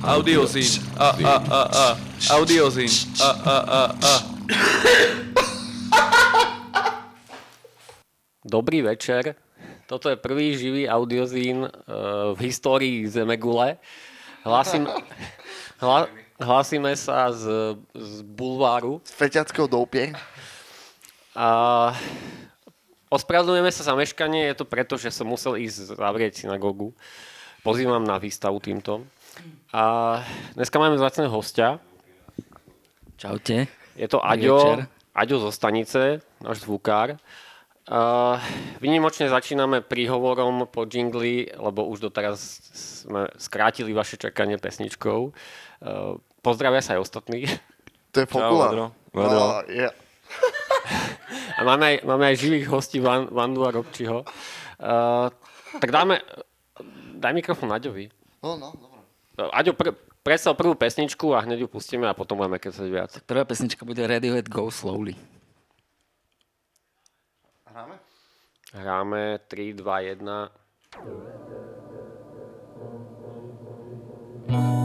Audiozín. A, a, a, a. Audiozín. A, a, a, a. Dobrý večer. Toto je prvý živý audiozín uh, v histórii Zemegule. Hlásim, hla, hlásime sa z, z bulváru. S feťackou doupie. A ospravedlňujeme sa za meškanie, je to preto, že som musel ísť zavrieť synagogu. Pozývam na výstavu týmto. A dneska máme zvláštneho hostia. Čaute. Je to Aďo. Aďo zo stanice, náš zvukár. Uh, vynimočne začíname príhovorom po jingli, lebo už doteraz sme skrátili vaše čakanie pesničkou. Uh, pozdravia sa aj ostatní. To je. Vedro. No, je. A máme aj, máme aj živých hostí Van, Vandu a Robčiho. Uh, tak dáme... Daj mikrofón Aďovi. No, no, dobré. Aďo, pr- predstav prvú pesničku a hneď ju pustíme a potom budeme kecať viac. Prvá pesnička bude Radiohead Go Slowly. Hráme? Hráme 3, 2, 1. Si začal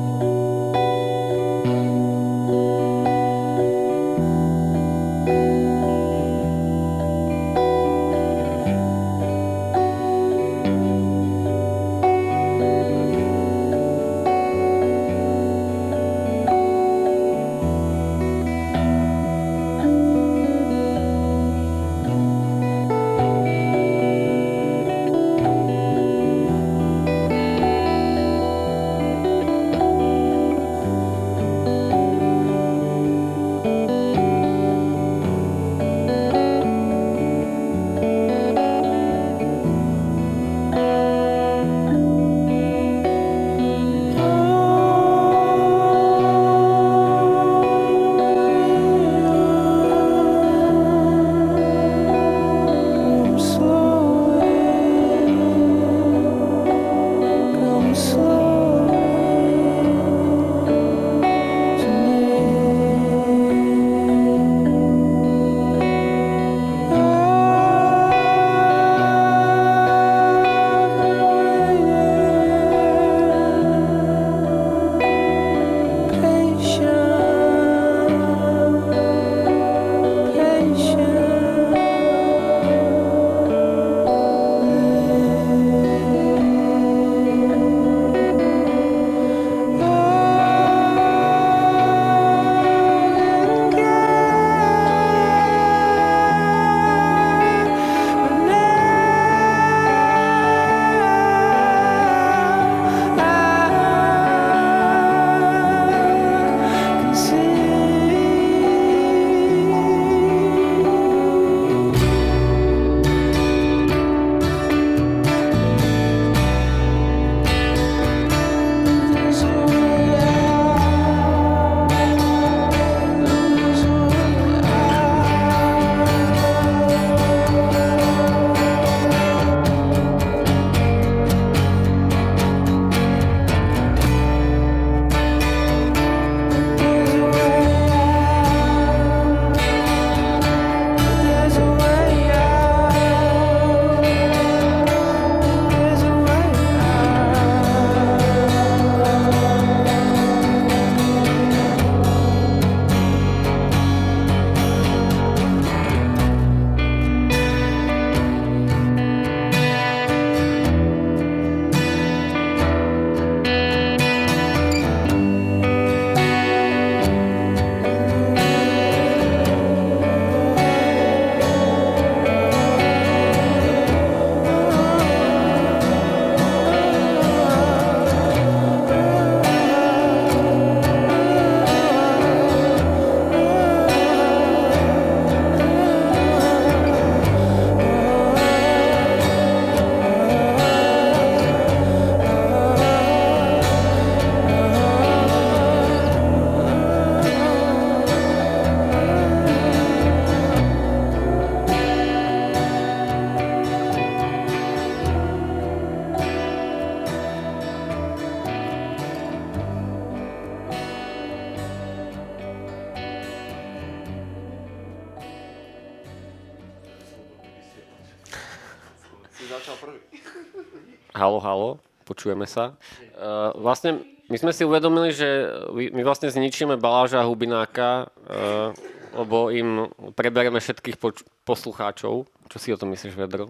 Halo, halo, počujeme sa. Uh, vlastne my sme si uvedomili, že my vlastne zničíme Baláža a Hubináka, uh, lebo im preberieme všetkých poč- poslucháčov. Čo si o tom myslíš, Vedro?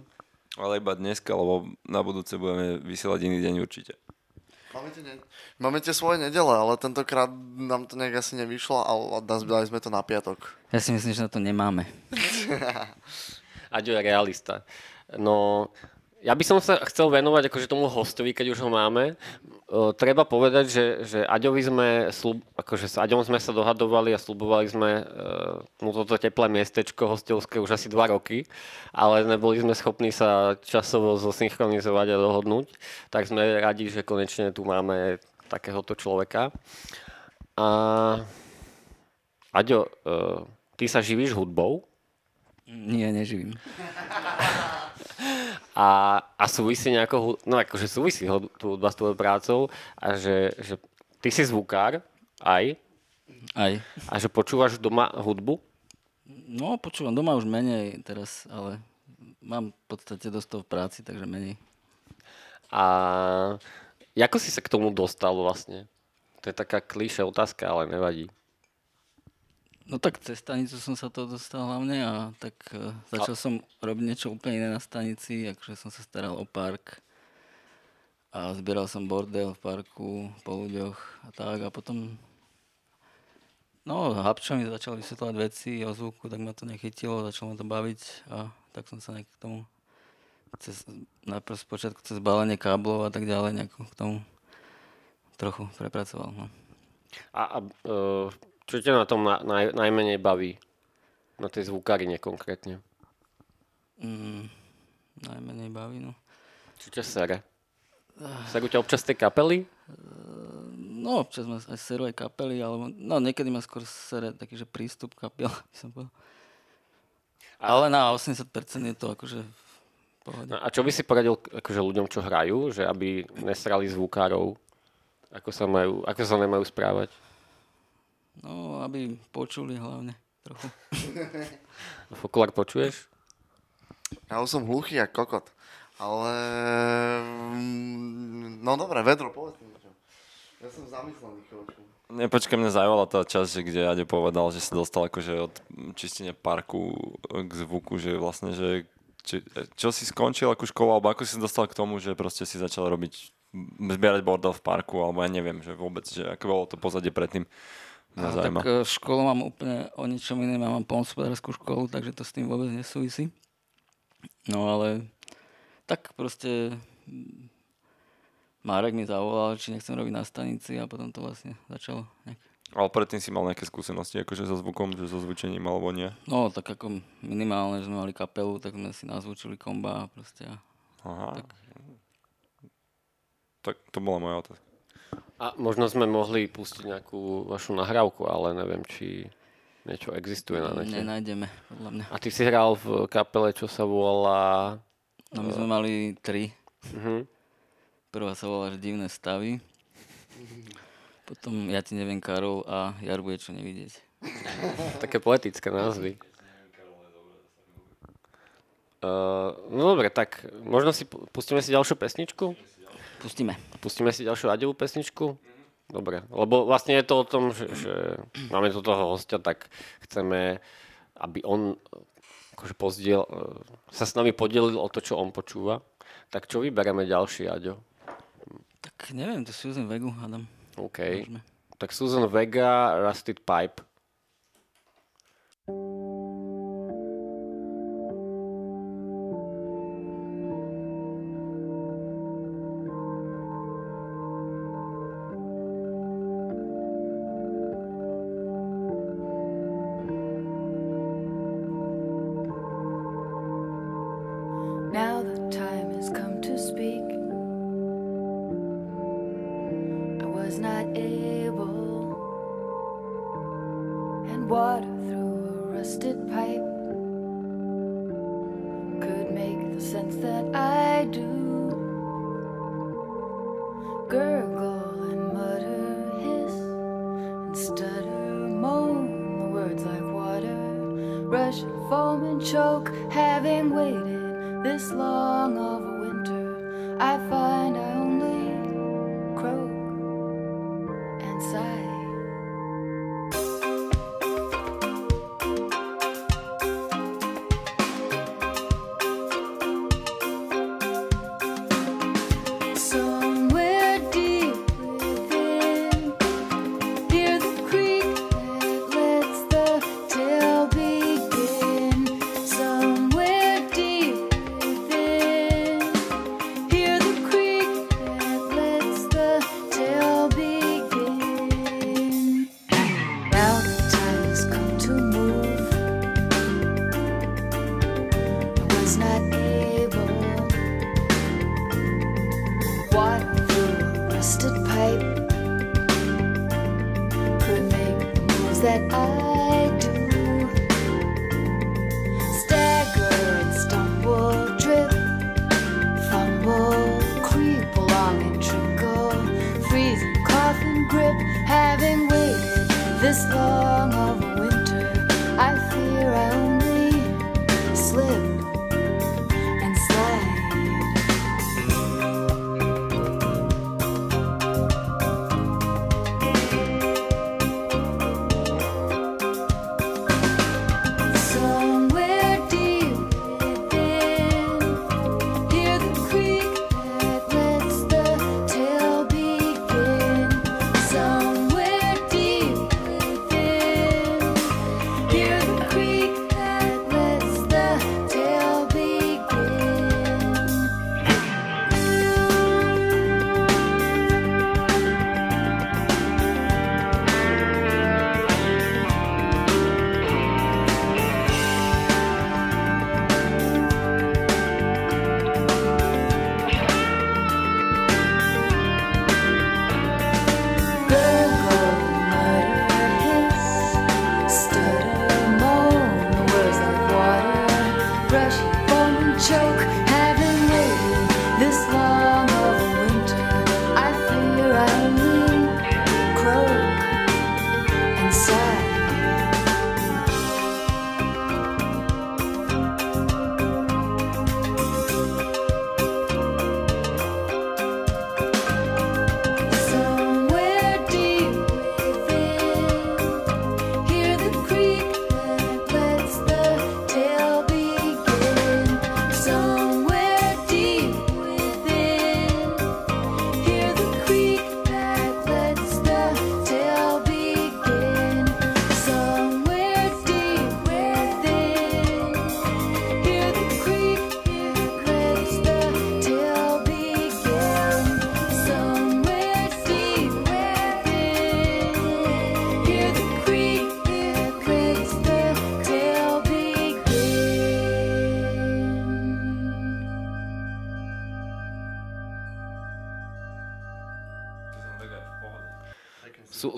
Ale iba dneska, lebo na budúce budeme vysielať iný deň určite. Máme tie, ne- máme tie svoje nedele, ale tentokrát nám to nejak asi nevyšlo a dali sme to na piatok. Ja si myslím, že na to nemáme. Aďo je realista. No, ja by som sa chcel venovať akože tomu hostovi, keď už ho máme. Uh, treba povedať, že, že Aďovi sme, slub, akože s Aďom sme sa dohadovali a slubovali sme uh, mu toto teplé miestečko hostovské už asi dva roky, ale neboli sme schopní sa časovo zosynchronizovať a dohodnúť, tak sme radi, že konečne tu máme takéhoto človeka. A Aďo, uh, ty sa živíš hudbou? Nie, neživím. a, a súvisí nejako, no akože súvisí tu hudba s tvojou prácou a že, že ty si zvukár aj Aj. a že počúvaš doma hudbu? No, počúvam doma už menej teraz, ale mám v podstate dosť toho v práci, takže menej. A ako si sa k tomu dostal vlastne? To je taká klíše otázka, ale nevadí. No tak cez stanicu som sa to dostal hlavne a tak uh, začal som robiť niečo úplne iné na stanici, akože som sa staral o park a zbieral som bordel v parku po ľuďoch a tak a potom no Habčo mi začal vysvetľovať veci o zvuku, tak ma to nechytilo, začalo ma to baviť a tak som sa nejak k tomu cez, najprv spočiatku cez balenie káblov a tak ďalej nejako k tomu trochu prepracoval. No. A, a uh, čo ťa na tom na, naj, najmenej baví? Na tej zvukarine konkrétne. Mm, najmenej baví, no. Čo ťa sere? Serú ťa občas tie kapely? No, občas ma aj serú aj kapely, alebo no niekedy ma skôr sere taký, že prístup kapiel, by som povedal. Ale na 80% je to akože pohode. No a čo by si poradil akože ľuďom, čo hrajú, že aby nesrali zvukárov? Ako sa, majú, ako sa nemajú správať? No, aby počuli hlavne trochu. Fokulár počuješ? Ja už som hluchý jak kokot. Ale... mm, No dobre, Vedro, povedz mi niečo. Ja som zamyslený chvíľočku. Nepočkaj, mňa zaujala tá časť, že kde Ade povedal, že sa dostal akože od čistenia parku k zvuku, že vlastne, že či, čo si skončil akú školu, alebo ako si sa dostal k tomu, že proste si začal robiť, zbierať bordel v parku, alebo ja neviem, že vôbec, že ako bolo to pozadie predtým. Mňa A tak zaujíma. e, školu mám úplne o ničom iném. Ja mám polnospodárskú školu, takže to s tým vôbec nesúvisí. No ale tak proste mm, Marek mi zavolal, či nechcem robiť na stanici a potom to vlastne začalo nejak Ale predtým si mal nejaké skúsenosti, akože so zvukom, že so zvučením, alebo nie? No, tak ako minimálne, že sme mali kapelu, tak sme si nazvučili komba a proste. Aha. Tak to bola moja otázka. A možno sme mohli pustiť nejakú vašu nahrávku, ale neviem, či niečo existuje na nete. Nenájdeme, podľa mňa. A ty si hral v kapele, čo sa volá... No my sme mali tri. Mhm. Prvá sa volá, divné stavy. Potom ja ti neviem Karol a Jar bude čo nevidieť. Také poetické názvy. Uh, no dobre, tak možno si pu- pustíme si ďalšiu pesničku? Pustíme. Pustíme si ďalšiu Adevú pesničku? Dobre, lebo vlastne je to o tom, že, že máme tu toho hostia, tak chceme, aby on akože pozdiel, sa s nami podelil o to, čo on počúva. Tak čo vyberieme ďalší, Aďo? Tak neviem, to Susan Vegu, hádam. OK. Môžeme. Tak Susan Vega, Rusted Pipe. Now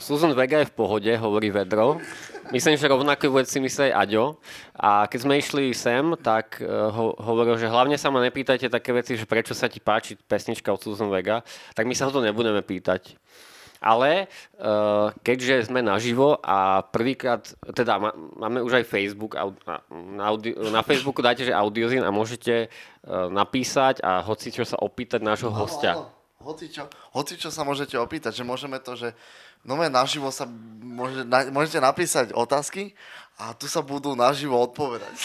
Susan Vega je v pohode, hovorí Vedro. Myslím, že rovnaké veci myslí aj Aďo. A keď sme išli sem, tak uh, ho, hovoril, že hlavne sa ma nepýtajte také veci, že prečo sa ti páči pesnička od Susan Vega, tak my sa ho to nebudeme pýtať. Ale uh, keďže sme naživo a prvýkrát, teda má, máme už aj Facebook, au- na, audio, na Facebooku dáte, že audiozin a môžete uh, napísať a hoci čo sa opýtať nášho hostia. Áno, áno. Hoci čo, hoci čo sa môžete opýtať, že môžeme to, že no naživo sa môže, na, môžete napísať otázky a tu sa budú naživo odpovedať.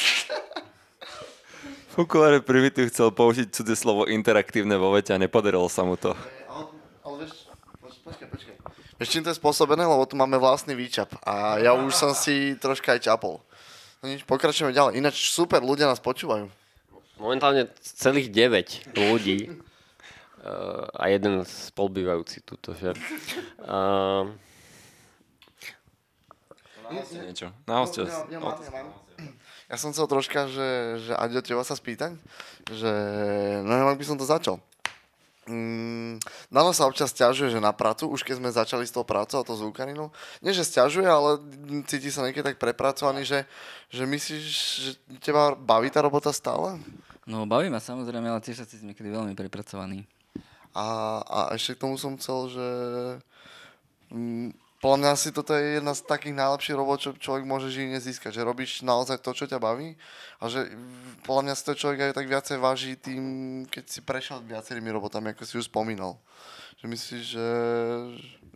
Fukulare Primitive chcel použiť cudzie slovo interaktívne vo vete a nepodarilo sa mu to. Ale, ale vieš, poč- počkaj, počkaj. Vieš, čím to je spôsobené? Lebo tu máme vlastný výčap a ja už som si troška aj čapol. No nič, pokračujeme ďalej. Ináč super, ľudia nás počúvajú. Momentálne celých 9 ľudí uh, a jeden spolubývajúci tuto, že... Uh, Niečo. Na hostia. Ja, ja, ja, mám. ja som chcel troška, že, že Aďo, teba sa spýtať, že no neviem, ak by som to začal. Mm, Dano sa občas stiažuje, že na prácu, už keď sme začali s tou prácou a to zvukarinou, nie že stiažuje, ale cíti sa niekedy tak prepracovaný, že, že myslíš, že teba baví tá robota stále? No baví ma samozrejme, ale tiež sa cítim niekedy veľmi prepracovaný. A, a ešte k tomu som chcel, že mm, podľa mňa si toto je jedna z takých najlepších robot, čo človek môže živne získať. Že robíš naozaj to, čo ťa baví a že mm, podľa mňa si to človek aj tak viacej váži tým, keď si prešiel viacerými robotami, ako si už spomínal. Že myslíš, že,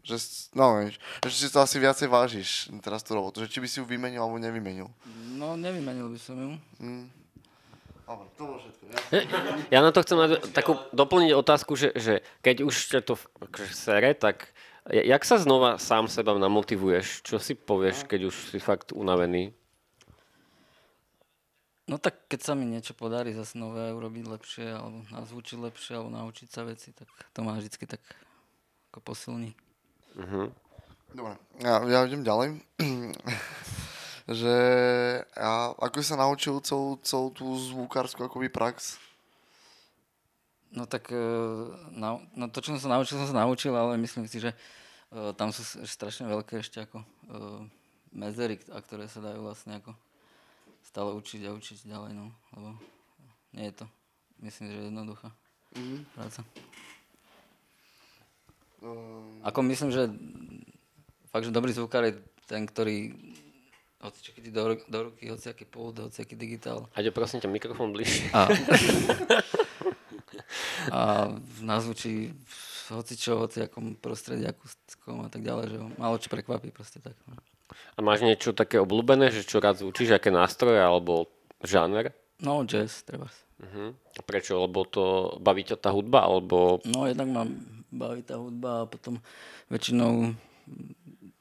že no vieš, že si to asi viacej vážiš teraz tú robotu, že či by si ju vymenil alebo nevymenil. No, nevymenil by som ju. Hm. Dobre, to bolo všetko. Ja. Ja na to chcem nadvi- takú doplniť otázku, že, že keď už ťa to akože sere, tak ja- jak sa znova sám seba namotivuješ? Čo si povieš, keď už si fakt unavený? No tak keď sa mi niečo podarí zase nové urobiť lepšie, alebo nazvučiť lepšie, alebo naučiť sa veci, tak to ma vždycky tak ako posilní. Dobre, ja, ja idem ďalej. že ja, ako sa naučil celú, celú tú zvukárskú akoby prax? No tak e, na, no to, čo som sa naučil, som sa naučil, ale myslím si, že e, tam sú strašne veľké ešte ako e, medzery, a ktoré sa dajú vlastne ako stále učiť a učiť ďalej, no. Lebo nie je to, myslím, že jednoduchá práca. Um, Ako myslím, že fakt, že dobrý zvukár je ten, ktorý hoci chytí do, do ruky, hoci aký pult, hoci aký digitál. A prosím ťa mikrofón bližšie. A, a nazvučí hoci čo, hoci akom prostredí, akustickom a tak ďalej, že ho málo čo prekvapí proste tak. no. A máš niečo také obľúbené, že čo rád zvučíš, aké nástroje alebo žáner? No, jazz, treba. Uh-huh. Prečo? Lebo to baví ťa tá hudba, alebo... No, jednak ma baví tá hudba a potom väčšinou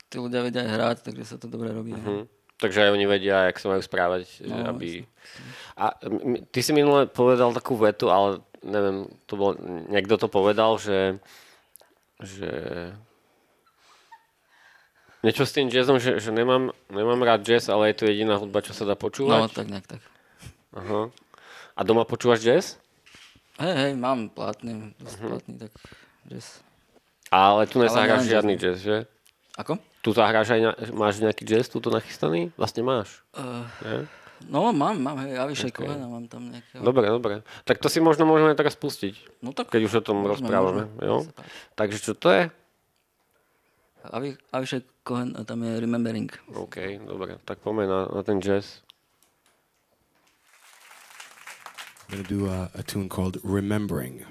tí ľudia vedia aj hrať, takže sa to dobre robí. No. Takže aj oni vedia, jak sa majú správať, No, no, aby... A ty si minule povedal takú vetu, ale neviem, to bol, niekto to povedal, že, že niečo s tým jazzom, že, že nemám, nemám rád jazz, ale je to jediná hudba, čo sa dá no, počúvať. tak nejak tak. Aha. A doma počúvaš jazz? Hej, hej, mám platný, dosť platný, tak jazz. Ale tu nezahráš žiadny jazz, jazz, že? Ako? Tu zahráš aj, na, máš nejaký jazz tuto nachystaný? Vlastne máš. Uh, Ne? no, mám, mám, hej, Avišaj Okay. okay. Kohena, mám tam nejakého. Dobre, dobre. Tak to si možno môžeme teraz pustiť. No tak, keď už o tom môžeme, rozprávame. môžeme. Jo? Takže čo to je? Avi, Avišaj Cohen, a tam je Remembering. OK, dobre. Tak poďme na, na ten jazz. I'm going to do a, a tune called Remembering.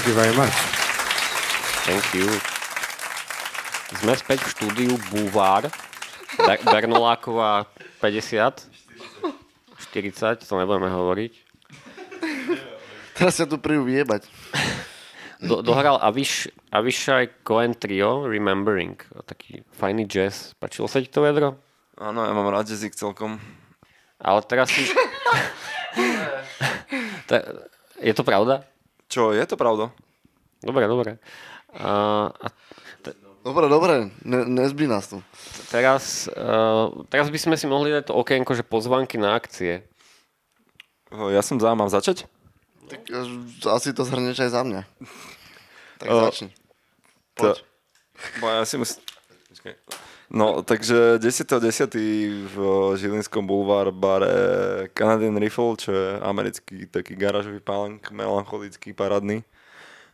Thank you very much. Thank you. Sme späť v štúdiu Búvar. Ber- Bernoláková 50. 40, to nebudeme hovoriť. Teraz sa tu príju vyjebať. Do, dohral Avish, Avishai Cohen Trio, Remembering. Taký fajný jazz. Pačilo sa ti to vedro? Áno, ja mám rád jazyk celkom. Ale teraz si... Je to pravda? Čo, je to pravda? Dobre, dobre. A, a Dobre, dobre, ne, nezbí nás tu. teraz, uh, teraz by sme si mohli dať to okienko, že pozvánky na akcie. Ja som za, mám začať? Tak eh, asi to zhrneš aj za mňa. Tak O, začni. To, Poď. bo ja si musím... No, takže 10.10. v Žilinskom bulvár bare Canadian Riffle, čo je americký taký garážový punk, melancholický, parádny.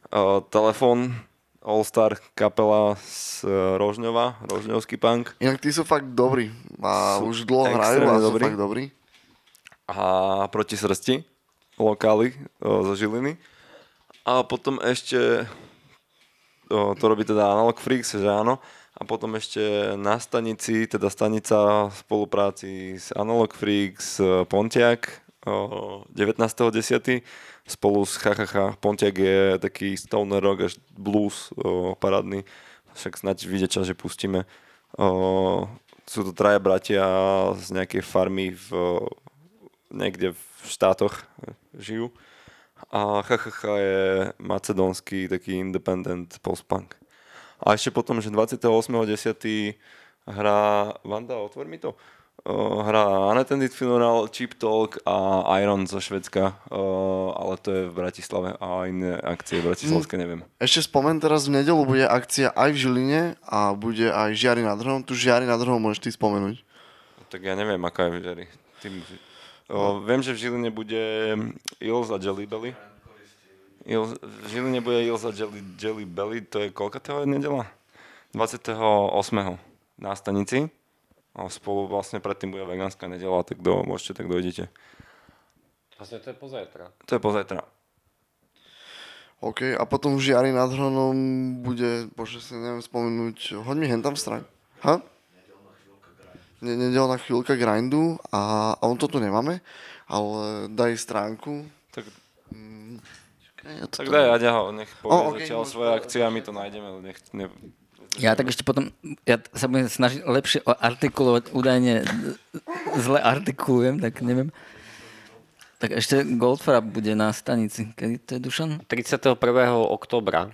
Uh, telefón, All Star kapela z Rožňova, Rožňovský punk. Inak tí sú fakt dobrí. A Sú už dlho hrajú a sú dobrí. fakt dobrí. a proti srsti, lokály o, zo Žiliny. A potom ešte, o, to robí teda Analog Freaks, že áno. A potom ešte na stanici, teda stanica v spolupráci s Analog Freaks e, Pontiac o, 19.10. spolu s HHH. Pontiac je taký stoner rock až blues o, parádny. Však snáď vyjde čas, že pustíme. Sú to traja bratia z nejakej farmy v, niekde v štátoch žijú. A HHH je macedónsky taký independent post-punk. A ešte potom, že 28.10. hrá Vanda, otvor mi to. Uh, hrá Unattended Funeral, Cheap Talk a Iron zo Švedska, uh, ale to je v Bratislave a iné akcie bratislavské neviem. Ešte spomen, teraz v nedelu bude akcia aj v Žiline a bude aj Žiari nad Hrom. Tu Žiari nad Hrom môžeš ty spomenúť. Tak ja neviem, aká je v Žeri. Ty o, viem, že v Žiline bude Ills a Jelly Belly. Ills, v Žiline bude Ills a Jelly, Jelly Belly, to je koľka toho je nedela? 28. na stanici. A spolu vlastne predtým bude vegánska nedela, tak do, môžete, tak dojdete. Vlastne to je pozajtra. To je pozajtra. OK, a potom v Žiari nad Hronom bude, bože si neviem spomenúť, hoď mi hen tam straň. Ha? Ne, nedelná chvíľka grindu a, a on to tu nemáme, ale daj stránku. Tak, ja to tak daj Aďa ho, nech povie O, oh, ok, zatiaľ môžeš svoje akcie a my to nájdeme. Nech, ne, Ja tak ešte potom, ja sa budem snažiť lepšie artikulovať, údajne zle artikulujem, tak neviem. Tak ešte Goldfrapp bude na stanici. Kedy to je Dušan? 31. oktobra.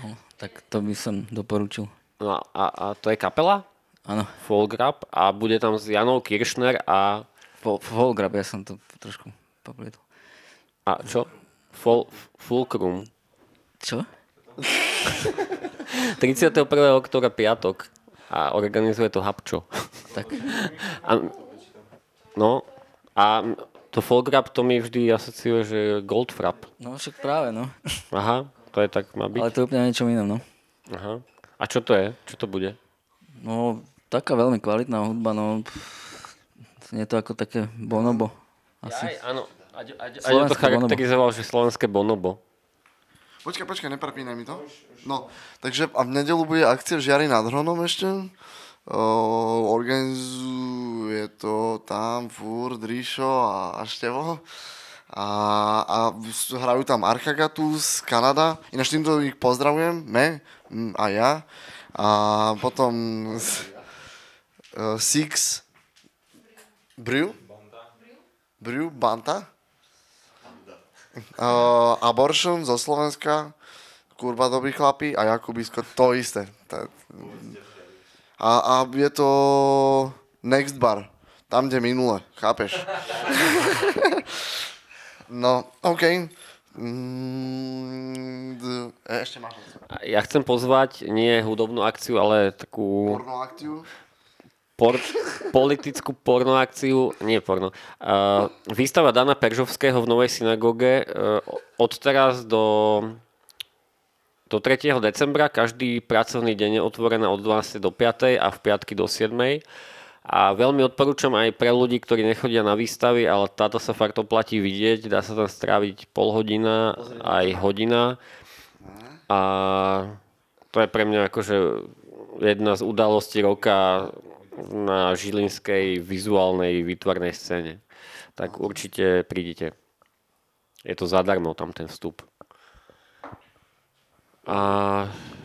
No, tak to by som doporučil. No a, a to je kapela? Áno, Folgrab a bude tam s Janou Kiršner a, Fol- Folgrab, ja som to trošku poplietol. a čo? Fol, Fulcrum. Čo? 31. oktobra piatok a organizuje to Hapčo. Tak, A, no a to Folgrab to mi vždy asociuje, že je Goldfrapp. no však práve, no. Aha, to je tak má byť. Ale to je úplne niečo inom, no. Aha. A čo to je? Čo to bude? No, taká veľmi kvalitná hudba, no. pff, Nie je to ako také bonobo. Asi. Aj, áno. Aďo, Aďo, Aďo to charakterizoval, že slovenské bonobo. Počkaj, počkaj, neprepínaj mi to. No, takže a v nedelu bude akcia v Žiari nad Hronom ešte. O, organizuje to tam furt Ríšo a, a Števo. A, a hrajú tam Archagatus, Kanada. Ináč týmto ich pozdravujem, me a ja. A potom uh, Six Brew. Brew, Banta. Uh, Abortion zo Slovenska, kurva dobrí chlapi a Jakubisko, to isté. A, a je to Next Bar, tam, kde minule, chápeš? no, OK. Mm, e, ešte máš Ja chcem pozvať nie hudobnú akciu, ale takú porno akciu. Por- politickú porno akciu, nie porno, uh, výstava Dana Peržovského v Novej synagóge uh, od teraz do do 3. decembra. Každý pracovný deň je otvorená od 12. do 5. a v piatky do 7. A veľmi odporúčam aj pre ľudí, ktorí nechodia na výstavy, ale táto sa fakt oplatí vidieť. Dá sa tam stráviť pol hodina, aj hodina. A to je pre mňa akože jedna z udalostí roka na žilinskej vizuálnej výtvarnej scéne. Tak určite prídite. Je to zadarmo tam ten vstup. A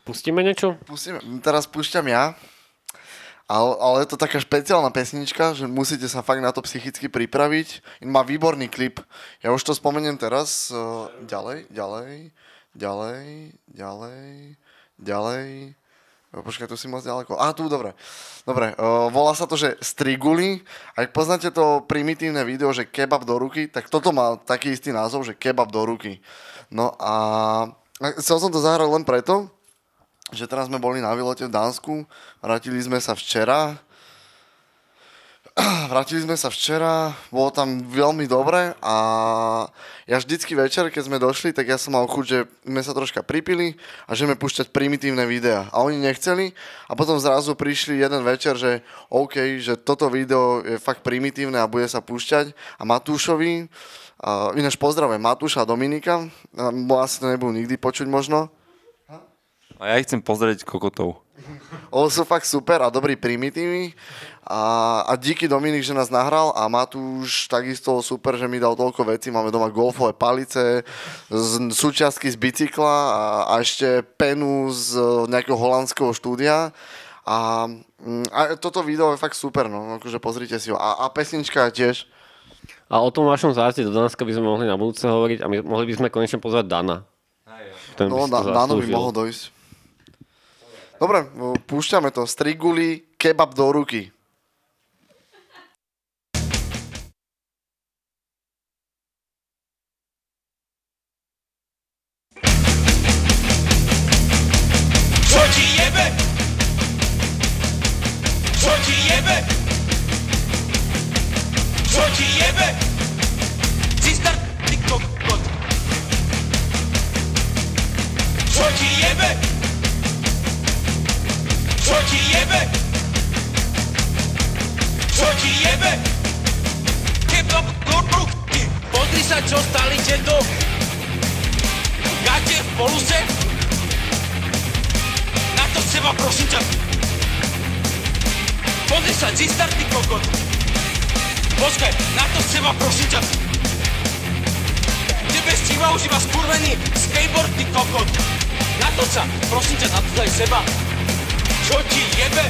pustíme niečo? Pustíme, teraz púšťam ja. Ale, ale je to taká špeciálna pesnička, že musíte sa fakt na to psychicky pripraviť. Má výborný klip. Ja už to spomeniem teraz. Uh, ďalej, ďalej, ďalej, ďalej, ďalej. O, Počkaj, tu si moc ďaleko. A, tu, dobre. Dobre, uh, volá sa to, že Striguli. Ak poznáte to primitívne video, že kebab do ruky, tak toto má taký istý názov, že kebab do ruky. No a chcel som to zahrať len preto, že teraz sme boli na výlete v Dánsku, vrátili sme sa včera. Vrátili sme sa včera, bolo tam veľmi dobre a ja vždycky večer, keď sme došli, tak ja som mal chuť, že sme sa troška pripili a že sme púšťať primitívne videá. A oni nechceli a potom zrazu prišli jeden večer, že OK, že toto video je fakt primitívne a bude sa púšťať a Matúšovi, a ináč pozdravujem Matúša a Dominika, bo asi to nebudú nikdy počuť možno, A ja ich chcem pozrieť kokotov. Oni sú fakt super a dobrí primitívni. A, a díky Dominik, že nás nahral a Matúš takisto super, že mi dal toľko vecí. Máme doma golfové palice, z, súčiastky z bicykla a, a ešte penu z nejakého holandského štúdia. A, mm, a toto video je fakt super, no, akože pozrite si ho. A, a pesnička tiež. A o tom vašom zájazde do Dánska by sme mohli na budúce hovoriť a my, mohli by sme konečne pozvať Dana. Ten No, by to na by mohol dojsť. Dobre, púšťame to. Striguli, kebab do ruky. Čo ti jebe? Čo ti jebe? Čo ti jebe? Cister, ty kokot. Čo ti jebe? Čo ti jebe? Čo ti jebe? Do ruky. Pozri sa, čo stali tieto gate v poluse. Na to seba, prosím ťa. Pozri sa, G-Star, ty kokot. Počkaj, na to seba, prosím ťa. Tebe stíva už iba skurvený skateboard, ty kokot. Na to sa, prosím ťa, na to daj seba. Čo ti jebe?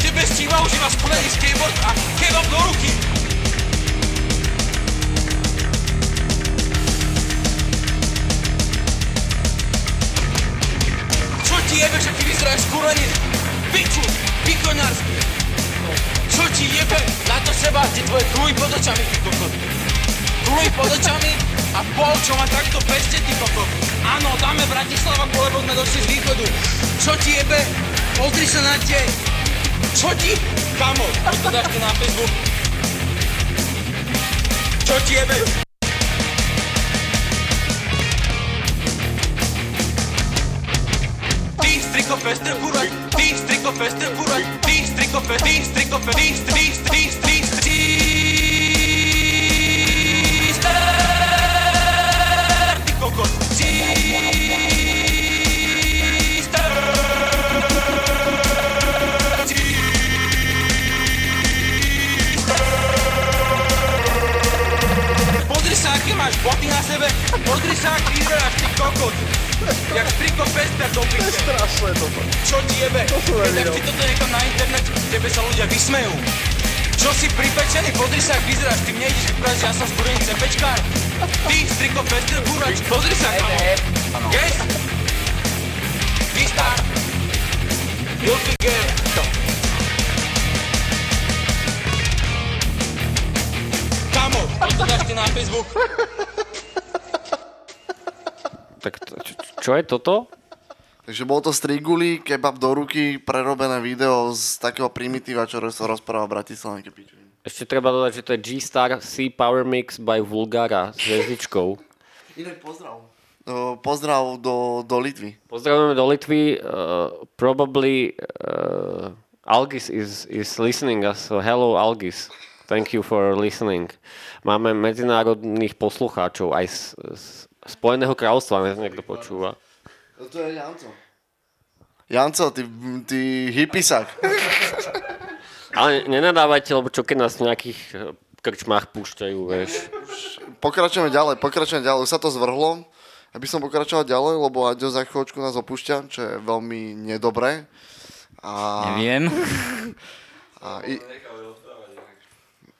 Tebe stíva už iba skurvený skateboard a kebab do ruky. Čo ti jebe, že ty vyzeráš skurvený? Piču, pikoňarsky. Čo ti jebe? Na to seba, tie tvoje kruhy pod očami, ty kokot. Kruhy pod očami a pol, čo má takto peste, ty kokot. Áno, dáme Bratislava, lebo sme došli z východu. Čo ti jebe? Pozri sa na tie. Čo ti? Kamo, poď to dáš na Facebook. Čo ti jebe? Ty striko pester kurva, ty striko pester kurva, ty striko pester, ty striko pester, ty striko pester, máš boty na sebe, pozri sa, aký vyzeráš, ty kokot. Jak striko pester do piče. Strašné toto. Čo ti jebe? Keď ti toto niekam na internet, tebe sa ľudia vysmejú. Čo si pripečený? Pozri sa, ak vyzeráš, ty mne ideš vyprávať, ja som skúrený cepečkár. Ty, striko pester, burač, pozri sa, kamo. Yes? Ty star. Guilty girl. Kamo, toto dáš ty na Facebook. Tak čo, je toto? Takže bol to Striguli, kebab do ruky, prerobené video z takého primitíva, čo roz- rozpráva Bratislave. Ešte treba dodať, že to je G-Star C Power Mix by Vulgara s hviezdičkou. Inak pozdrav. Uh, pozdrav do, do Litvy. Pozdravujeme do Litvy. Uh, probably uh, Algis is, is listening us. So hello Algis. Thank you for listening. Máme medzinárodných poslucháčov aj z, z Spojeného kráľovstva, neviem, niekto počúva. No to je Janco. Janco, ty, ty hippisak. Ale nenadávajte, lebo čo keď nás v nejakých eh, krčmách púšťajú, vieš. Pokračujeme ďalej, pokračujeme ďalej. Už sa to zvrhlo. Aby som pokračoval ďalej, lebo Aďo za chvíľočku nás opúšťa, čo je veľmi nedobré. A, Neviem. a i,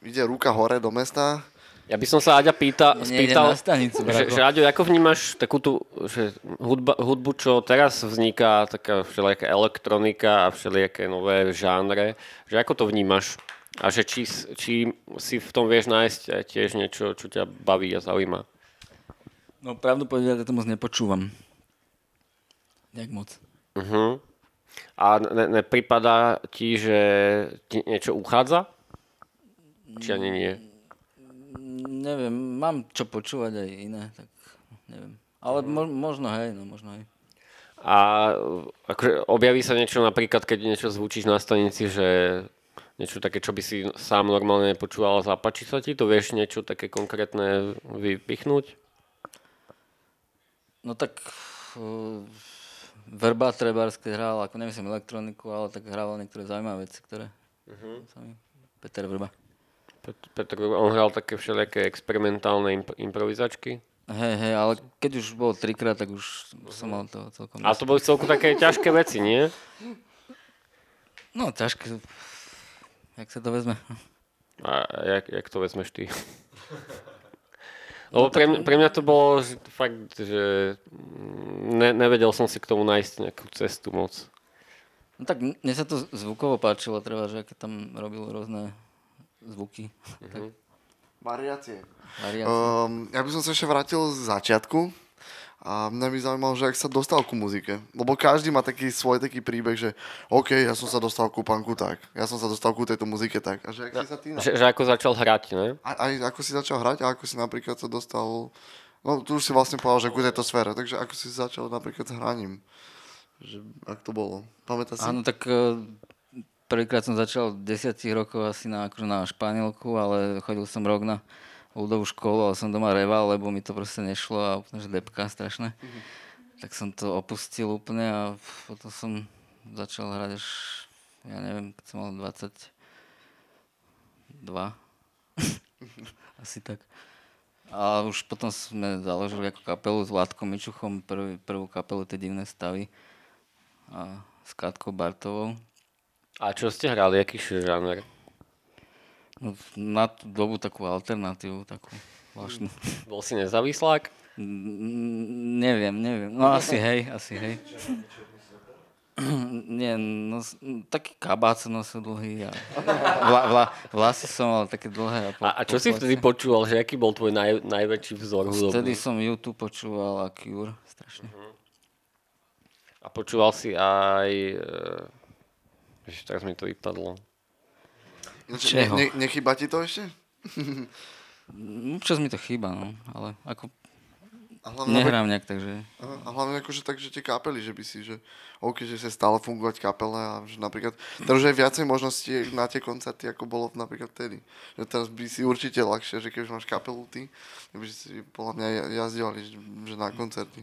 ide ruka hore do mesta. Ja by som sa Aďa pýta, spýtal, stanicu, že, že Aďo, ako vnímaš takú tú že hudba, hudbu, čo teraz vzniká, taká všelijaká elektronika a všelijaké nové žánre, že ako to vnímaš? A že či, či si v tom vieš nájsť tiež niečo, čo ťa baví a zaujíma? No pravdu povedať, ja to moc nepočúvam. Jak moc. Uh-huh. A ne, nepripadá ti, že ti niečo uchádza? Či ani nie? Neviem, mám čo počúvať aj iné, tak neviem. Ale mo- možno hej, no možno hej. A akože objaví sa niečo napríklad, keď niečo zvučíš na stanici, že niečo také, čo by si sám normálne nepočúval zapáči sa ti, to vieš niečo také konkrétne vypichnúť? No tak uh, Verba Trebárs, keď hral, ako nemyslím elektroniku, ale tak hral niektoré zaujímavé veci, ktoré uh-huh. Peter Vrba. Pet- Petr, on hral také všelijaké experimentálne imp- improvizačky. Hej, hej, ale keď už bol trikrát, tak už som mal to celkom... A to boli celku také ťažké veci, nie? No, ťažké. Jak sa to vezme? A jak, jak to vezmeš ty? Lebo pre, mňa, pre mňa to bolo že, fakt, že ne, nevedel som si k tomu nájsť nejakú cestu moc. No tak mne sa to zvukovo páčilo, treba, že aké tam robil rôzne zvuky. Tak, Variácie. variácie. Um, ja by som sa ešte vrátil z začiatku. A mňa by zaujímalo, že ak sa dostal ku muzike. Lebo každý má taký svoj taký príbeh, že OK, ja som sa dostal ku punku tak. Ja som sa dostal ku tejto muzike tak. A že, ak si sa ty... Že, že ako začal hrať, ne? A, aj ako si začal hrať a ako si napríklad sa dostal... No tu už si vlastne povedal, že ku tejto sfére. Takže ako si začal napríklad s hraním. Že, ak to bolo. Pamätáš si? Áno, tak eh, prvýkrát som začal v desiatich rokov asi na, akože na Španielku, ale chodil som rok na ľudovú školu, ale som doma reval, lebo mi to proste nešlo a úplne, že depka strašné. Tak som to opustil úplne a potom som začal hrať až, ja neviem, keď som mal 22. Asi tak. A už potom sme založili ako kapelu s Vládkom Mičuchom, prvý, prvú kapelu Tie divné stavy a s Katkou Bartovou. A čo ste hrali, aký žáner? No, na tú dobu takú alternatívu, takú zvláštnu. Bol si nezávislák? Mm, neviem, neviem. No asi hej, asi hej. Nie, no, taký kabát som nosil dlhý a vla, vla, vlasy som mal také dlhé. A, po, A, a čo si po vtedy plese. počúval, že aký bol tvoj naj, najväčší vzor Vtedy hudobný? som YouTube počúval a Cure, strašne. A počúval si aj... E, Ježiš, teraz mi to vypadlo. Čeho? Ne, ne, nechýba ti to ešte? Občas mi to chýba, no, ale ako A hlavne, nehrám nejak, takže... A hlavne akože tak, že tie kapely, že by si, že OK, že sa stále fungovať v kapele a že napríklad, teraz už je viacej možností na tie koncerty, ako bolo napríklad vtedy. Že teraz by si určite ľahšie, že keď už máš kapelu ty, by si podľa mňa ja- jazdil že, na koncerty.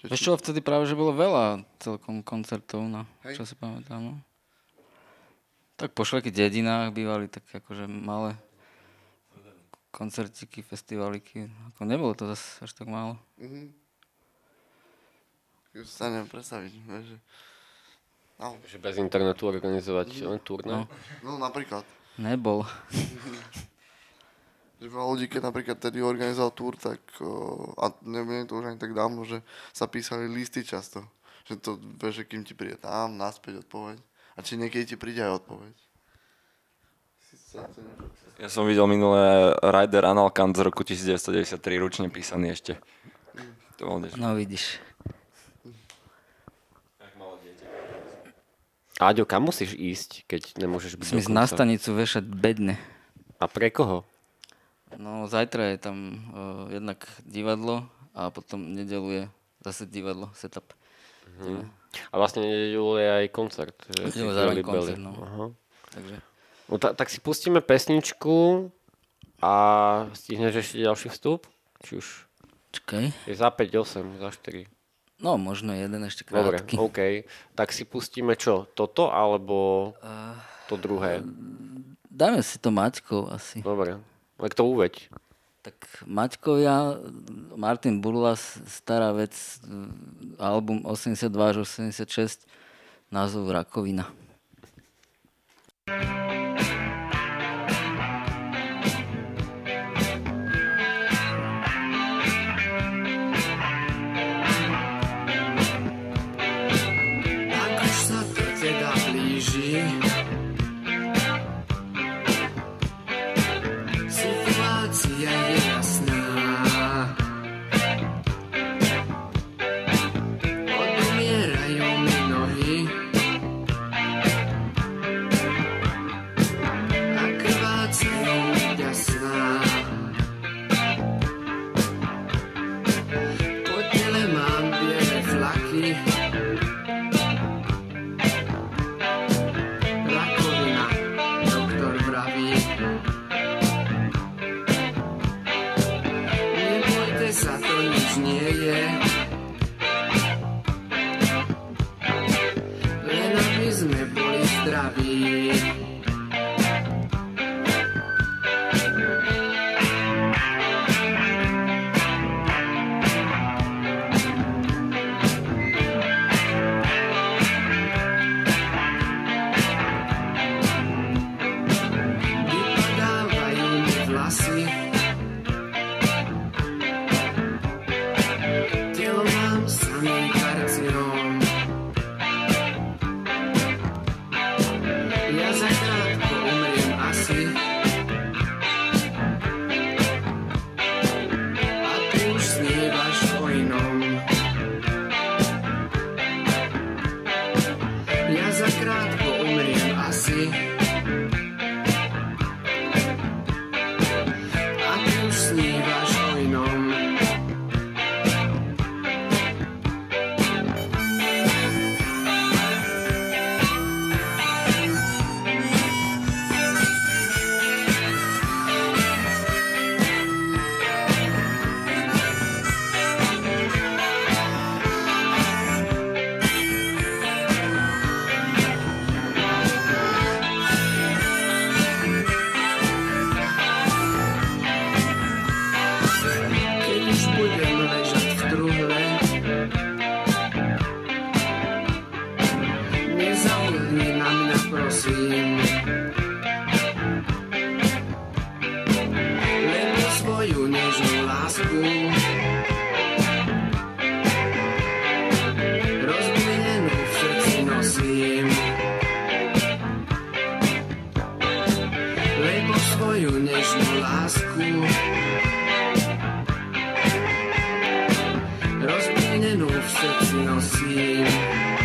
Že Vieš čo, vtedy práve, že bolo veľa celkom koncertov, no, Hej. čo si pamätám, no. Tak po všelijakých dedinách bývali také akože malé koncertiky, festivaliky. Ako nebolo to zase až tak málo. Mhm. Už sa neviem predstaviť, že... No, Že bez internetu organizovať len turné. No. no napríklad. Nebol. Že veľa ľudí, keď napríklad tedy organizoval túr, tak, a neviem to už ani tak dávno, že sa písali listy často. Že to, že kým ti príde tam, naspäť odpoveď. A či niekedy ti príde aj odpoveď. Ja som videl minulé Rider Analkant z roku 1993, ručne písaný ešte. To bol niečo. No vidíš. Áďo, kam musíš ísť, keď nemôžeš byť Musím ísť na stanicu vešať bedne. A pre koho? No zajtra je tam uh, jednak divadlo a potom nedelu je zase divadlo, setup. A vlastne nedelu je aj koncert. Že Nedelu zároveň koncert, no. Aha. Takže No ta, tak si pustíme pesničku a stihneš ešte ďalší vstup? Či už čakaj. je za 5, 8, za 4. No, možno jeden ešte Dobre, krátky. OK. Tak si pustíme čo? Toto alebo to druhé? Dajme si to Maťkou asi. Dobre. Tak to uveď. Tak Maťkovia, Martin Burlas, stará vec, album 82 až 86, názov Rakovina. Ak não se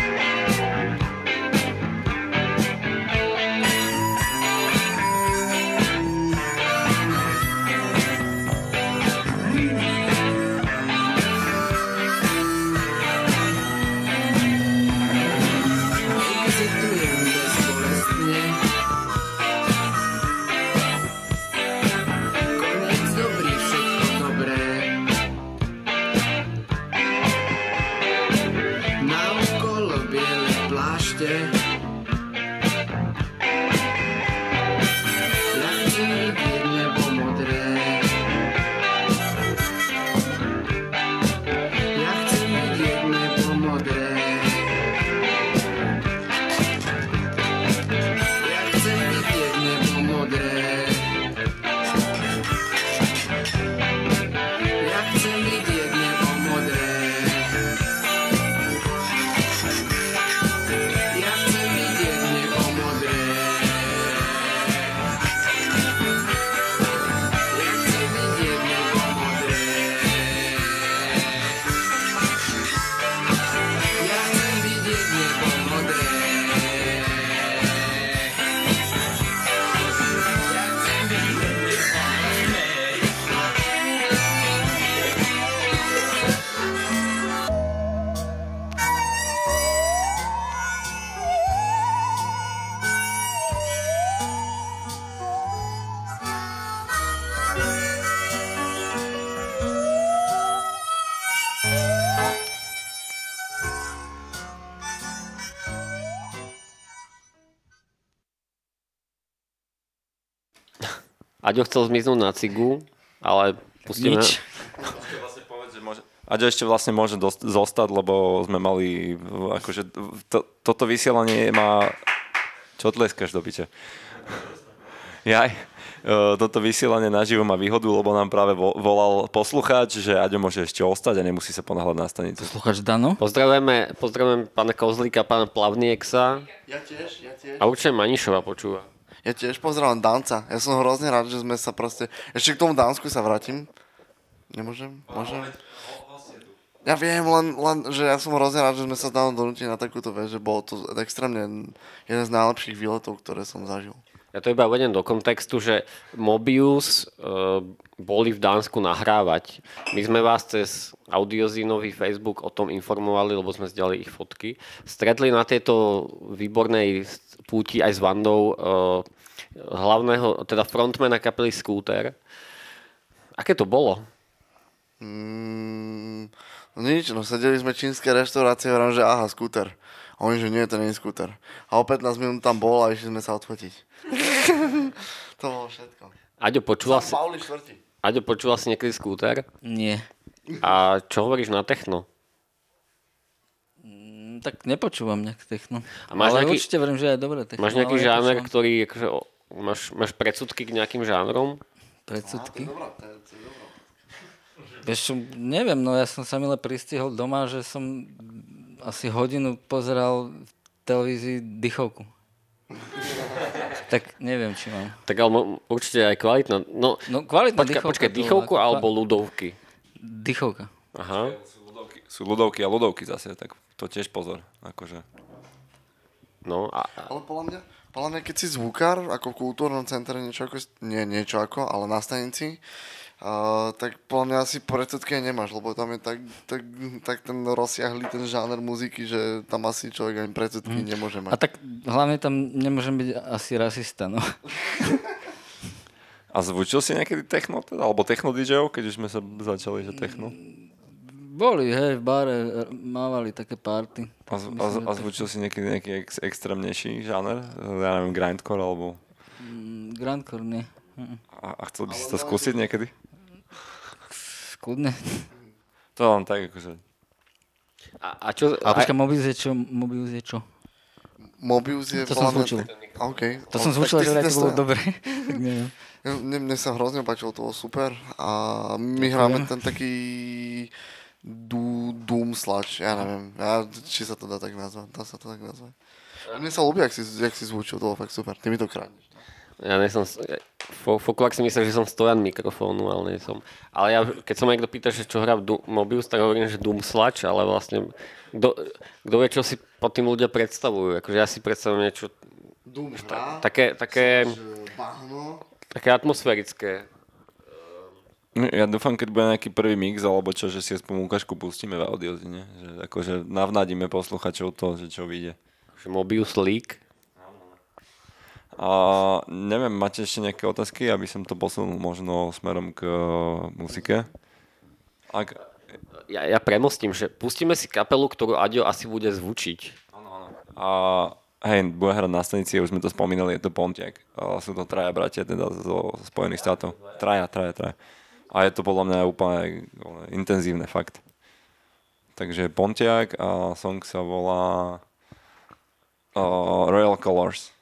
Aďo chcel zmiznúť na cigu, ale pustíme... Nič. Aďo ešte vlastne môže dost, zostať, lebo sme mali, akože to, toto vysielanie má... Čo tleskaš do piče? Jaj. E, Toto vysielanie naživo má výhodu, lebo nám práve vo- volal poslucháč, že Aďo môže ešte ostať a nemusí sa ponáhľať na stanicu. Sluchač Dano? Pozdravujeme, pozdravujeme pána Kozlíka, pána Plavnieksa Ja tiež, ja tiež. a určite Manišova počúva. Ja tiež pozdravujem Danca. Ja som hrozne rád, že sme sa proste... Ešte k tomu Dánsku sa vrátim. Nemôžem? Môžem? Ja viem, len, len, že ja som hrozne rád, že sme sa tam donútili na takúto vec, že bolo to extrémne jeden z najlepších výletov, ktoré som zažil. Ja to iba uvedem do kontextu, že Mobius uh, boli v Dánsku nahrávať. My sme vás cez audiozínový Facebook o tom informovali, lebo sme zdali ich fotky. Stretli na tejto výbornej púti aj s Vandou uh, hlavného, teda frontmana kapely Scooter. Aké to bolo? Mm, no nič, no sedeli sme v čínskej reštaurácii, hovorím, že aha, skúter. A oni, že nie, to nie je skúter. A o 15 minút tam bol a išli sme sa odfotiť. to bolo všetko. Aďo, počula si, Pauli štvrti. Aďo, počula si niekedy Scooter? Nie. A čo hovoríš na techno? Tak nepočúvam nejak techno. A máš ale nejaký- určite verím, že aj dobré techno. Máš nejaký žáner, nepočúvam. ktorý... Akože, o- máš, máš predsudky k nejakým žánrom? Predsudky? Vieš čo, neviem, no ja som sa milé pristihol doma, že som asi hodinu pozeral v televízii dychovku. tak neviem, či mám. Tak ale určite aj kvalitná. No, No kvalitná počkaj, dychovka. počkaj, to dýchovku ako- alebo ľudovky? Dychovka. Aha. Sú ľudovky, sú ľudovky a ľudovky zase, tak to tiež pozor. Akože. No a, a Ale podľa mňa, podľa mňa, keď si zvukár, ako v kultúrnom centre, niečo ako, nie niečo ako, ale na stanici, uh, tak podľa mňa asi predsudky nemáš, lebo tam je tak, tak, tak ten rozsiahlý ten žáner muziky, že tam asi človek ani predsudky nemôže A mať. tak hlavne tam nemôžem byť asi rasista, no. A zvučil si niekedy techno, teda? alebo techno DJov, keď už sme sa začali, že techno? Boli, hej, v bare e, mávali také party. A, z- a, z- a zvučil si niekedy nejaký ex, extrémnejší žáner? Ja neviem, grindcore alebo... Mm, Grandcore, nie. A, a chcel by si to skúsiť niekedy? Kľudne. To len tak, akože... a, a čo... A A, počkaj, Mobius je čo? Mobius je čo? Mobius je To som zvučil. OK. To som zvučil, že to bolo dobre. tak neviem. Mne, mne sa hrozne páčilo, to bolo super. A my hráme ten taký du, doom sludge, ja neviem, ja, či sa to dá tak nazvať, dá sa to tak nazvať. A mne sa ľúbi, jak si, jak si zvučil, to bolo fakt super, ty mi to krániš. ja nie som... Fo, Fokulak si myslel, že som stojan mikrofónu, ale nie som. Ale ja, keď sa ma niekto pýta, že čo hrá v Mobius, tak hovorím, že Doom Sludge, ale vlastne... Kto, vie, čo si pod tým ľudia predstavujú? Akože ja si predstavujem niečo Doom hrá, také, také, bahno, také atmosférické. Ja dúfam, keď bude nejaký prvý mix, alebo čo, že si aspoň ukážku pustíme v audiozine. Že akože navnadíme posluchačov to, že čo vyjde. Mobius Leak. A neviem, máte ešte nejaké otázky, aby som to posunul možno smerom k eh, muzike? Ak, Ja, ja premostím, že pustíme si kapelu, ktorú Adio asi bude zvučiť. a hej, bude hrať na stanici, už sme to spomínali, je to Pontiac. A sú to traja bratia teda zo Spojených štátov. Traja, traja, traja. A je to podľa mňa úplne intenzívne, fakt. Takže Pontiac a song sa volá uh, Royal Colors.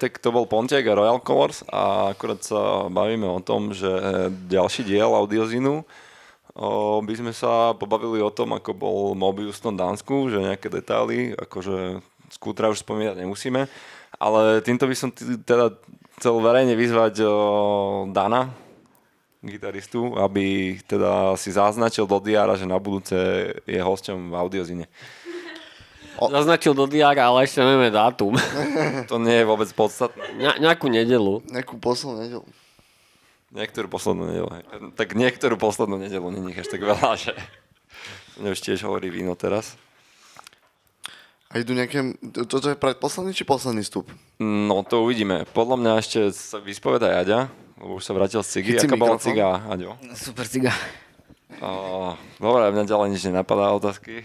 Tak to bol Pontiac a Royal Colors a akurát sa bavíme o tom, že ďalší diel audiozinu o, by sme sa pobavili o tom, ako bol Mobius v tom Dánsku, že nejaké detaily, akože skútra už spomínať nemusíme, ale týmto by som t- teda chcel verejne vyzvať Dana, gitaristu, aby teda si zaznačil do diára, že na budúce je hosťom v audiozine. Zaznačil do diára, ale ešte nevieme dátum. To nie je vôbec podstatné. Ne- nejakú nedelu. Nejakú poslednú nedelu. Niektorú poslednú nedelu, hej. Tak niektorú poslednú nedelu není až tak veľa, že... Mne už tiež hovorí víno teraz. A idú nejaké... Toto je predposledný či posledný stup? No to uvidíme. Podľa mňa ešte sa vyspoveda Aďa, lebo už sa vrátil z cigy. Chyť si Aká bola ciga, Aďo? Super ciga. O, dobre, mňa ďalej nič nenapadá otázky.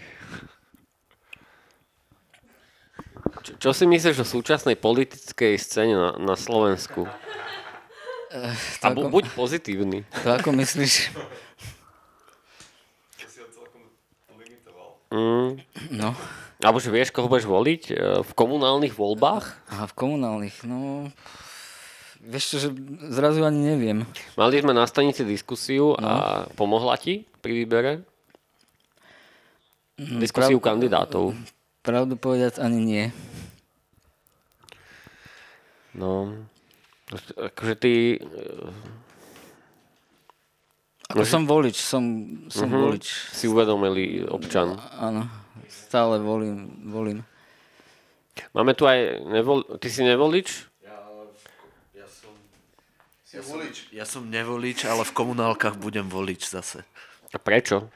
Čo, čo si myslíš o súčasnej politickej scéne na, na Slovensku? A bu, buď pozitívny. To ako myslíš? Mm. No. Alebo že vieš, koho budeš voliť e, v komunálnych voľbách? A v komunálnych, no... Vieš čo, že zrazu ani neviem. Mali sme na stanici diskusiu a pomohla ti pri výbere? Diskusiu prav- kandidátov. Pravdu povedať ani nie. No, akože ty... e, Ako som volič, som, som Mhm. volič. Si uvedomili občan. Áno, stále volím, volím. Máme tu aj... Nevol... Ty si nevolič? Si volič. Ja som nevolič, ale v komunálkach budem volič zase. A prečo?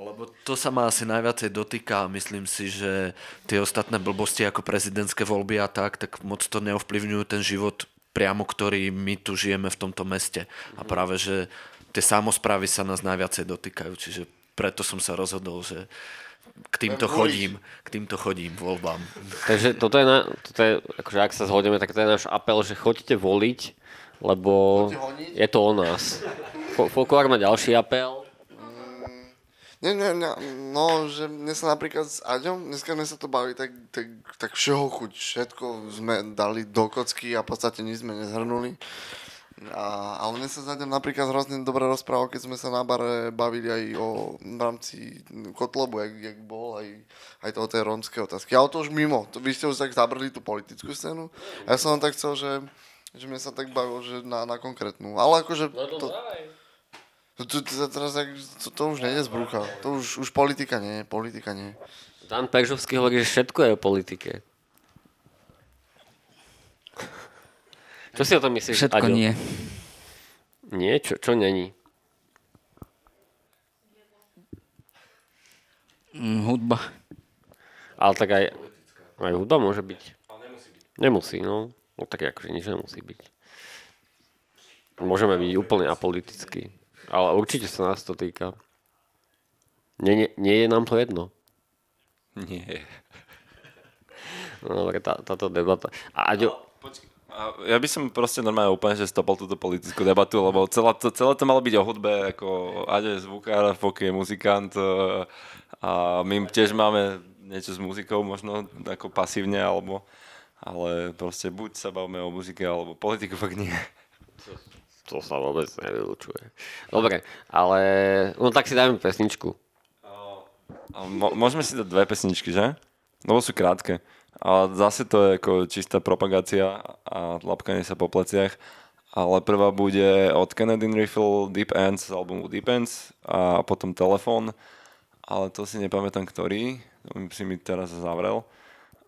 Lebo to sa ma asi najviacej dotýka a myslím si, že tie ostatné blbosti ako prezidentské voľby a tak, tak moc to neovplyvňujú ten život priamo, ktorý my tu žijeme v tomto meste. A práve, že tie samozprávy sa nás najviacej dotýkajú, čiže preto som sa rozhodol, že k týmto chodím, k týmto chodím voľbám. Takže toto je, na, toto je akože ak sa zhodneme, tak to je náš apel, že choďte voliť, lebo je to o nás. Fo- Folklór má ďalší apel. Nie, nie, nie, no, že mne sa napríklad s Aďom, dneska sme sa to bavili, tak, tak, tak všeho chuť, všetko sme dali do kocky a v podstate nič sme nezhrnuli. A, ale mne sa Aďom napríklad hrozne dobre rozprával, keď sme sa na bare bavili aj o v rámci Kotlobu, jak, jak bol, aj, aj to o tej rómskej otázky. Ale to už mimo, to vy ste už tak zabrali tú politickú scénu. A ja som tak chcel, že, že mne sa tak bavilo, že na, na konkrétnu. Ale akože... To, to, to, to, teraz, to, to už nejde z brucha. To už, už politika nie, politika nie. Dan Peržovský hovorí, že všetko je o politike. Čo si o tom myslíš, Všetko Aďo? nie. Nie? Čo, čo není? Mm, hudba. Ale tak aj, aj hudba môže byť. Nemusí, no. No tak akože nič nemusí byť. Môžeme byť úplne apolitickí. Ale určite sa nás to týka. Nie, nie, nie je nám to jedno. Nie. No dobre, tá, táto debata. A Aďo, A ja by som proste normálne úplne, že stopol túto politickú debatu, lebo celá to, celé to malo byť o hudbe, ako Ade je zvukár, Fok je muzikant e, a my tiež máme niečo s muzikou možno ako pasívne, alebo ale proste buď sa bavíme o muzike, alebo politiku fakt nie. To sa vôbec nevylučuje. Dobre, ale no tak si dajme pesničku. Mo- môžeme si dať dve pesničky, že? Lebo sú krátke. A zase to je ako čistá propagácia a lapkanie sa po pleciach. Ale prvá bude od Kennedy Riffle Deep Ends z albumu Deep Ends a potom Telefón. Ale to si nepamätám, ktorý. To si mi teraz zavrel.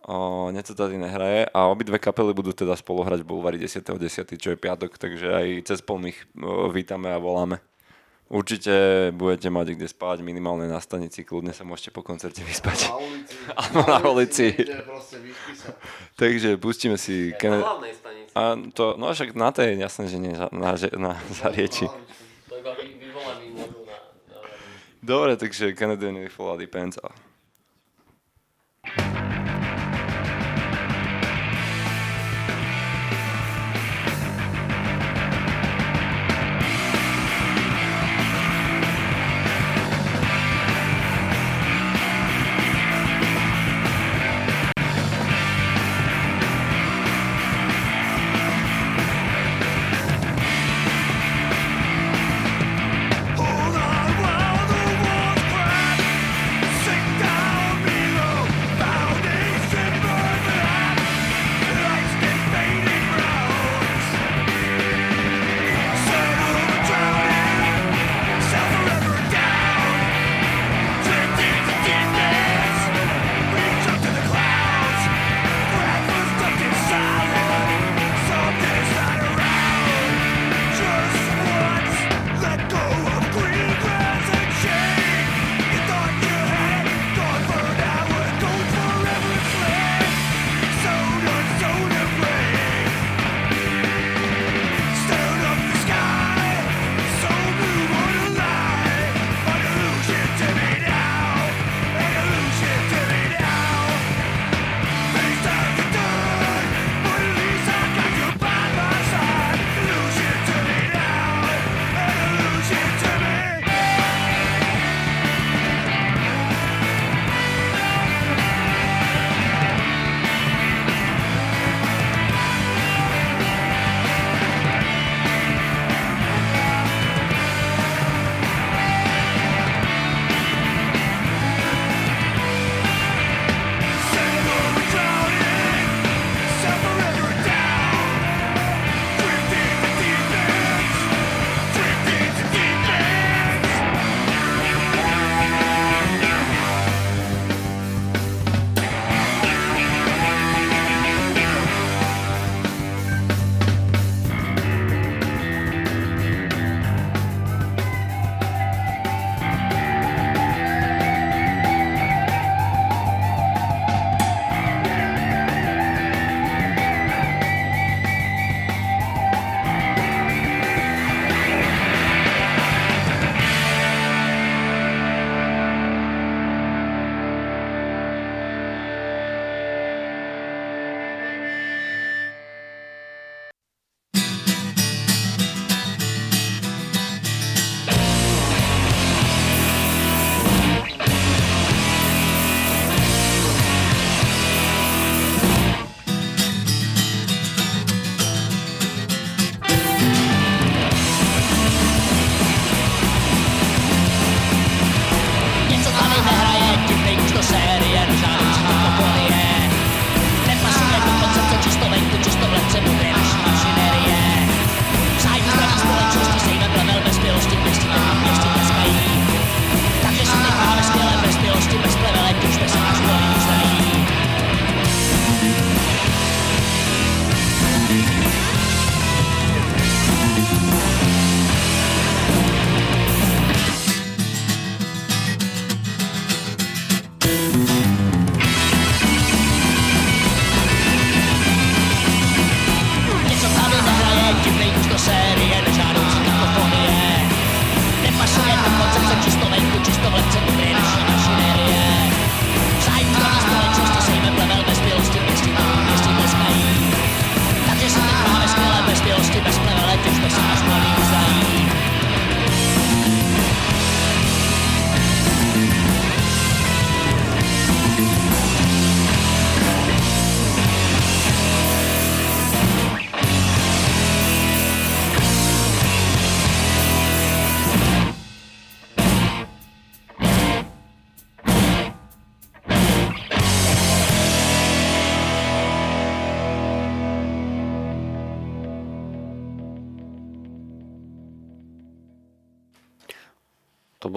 O, tady nehraje a obidve kapely budú teda spolu hrať v Bulvári 10.10., čo je piatok, takže aj cez polných vítame a voláme. Určite budete mať kde spať, minimálne na stanici, kľudne sa môžete po koncerte vyspať. Na ulici. Alebo na ulici. Takže pustíme si... Kenne- hlavnej stanici. a to, no však na tej, jasné, že nie, na, že- na zarieči. Na... Dobre, takže Canadian a Depends.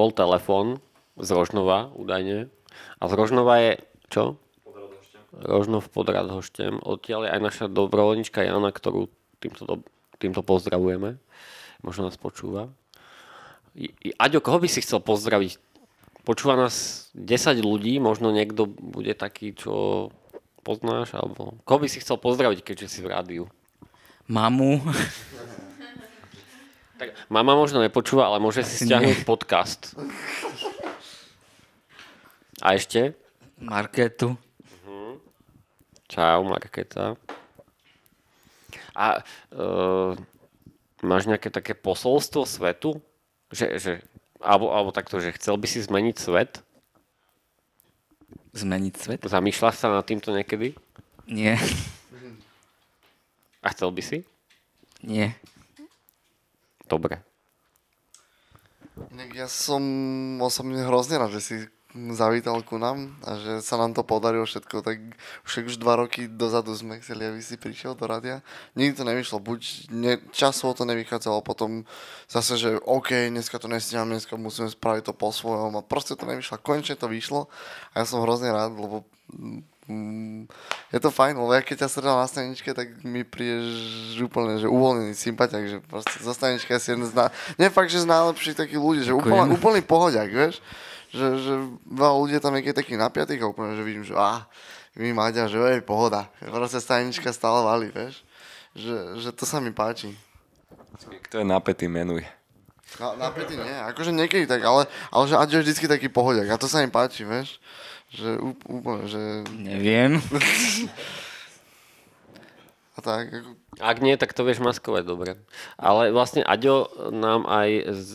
Bol telefón z Rožnova, údajne. A z Rožnova je, čo? Rožnov pod Radhoštem. Odtiaľ je aj naša dobrovoľnička Jana, ktorú týmto, do, týmto pozdravujeme. Možno nás počúva. Aďo, koho by si chcel pozdraviť? Počúva nás 10 ľudí, možno niekto bude taký, čo poznáš, alebo koho by si chcel pozdraviť, keďže si v rádiu? Mamu. Tak, mama možno nepočúva, ale môže si stiahnuť nie. podcast. A ešte? Marketu. Čau, Marketa. A uh, máš nejaké také posolstvo svetu? Že, že, alebo, alebo takto, že chcel by si zmeniť svet? Zmeniť svet? Zamýšľaš sa nad týmto niekedy? Nie. A chcel by si? Nie. Dobre. Ja som osobne hrozne rád, že si zavítal ku nám a že sa nám to podarilo všetko, tak však už dva roky dozadu sme chceli, aby si prišiel do radia. Nikdy to nevyšlo, buď ne, časovo to nevychádzalo, potom zase, že OK, dneska to nestíham, dneska musíme spraviť to po svojom a proste to nevyšlo. Konečne to vyšlo a ja som hrozne rád, lebo mm, je to fajn, lebo ja keď ťa stretám na staničke, tak mi prídeš úplne, že uvoľnený sympatiak, že proste zo stanička si jeden z ná... Nie fakt, že z najlepších takých ľudí, že úplne, úplný pohodiak, vieš? Že, že veľa ľudí je tam niekedy takých napiatých a úplne, že vidím, že ah, vy Maďa, že ej, pohoda. Proste stanička stále valí, vieš? Že, že to sa mi páči. Kto je napätý, menuj. Na, napätý nie, akože niekedy tak, ale, ale že Aďo je vždycky taký pohodiak a to sa mi páči, vieš? Že ú- úplne, že... Neviem. A tak, ako, Ak nie, tak to vieš maskovať dobre. Ale vlastne Aďo nám aj z,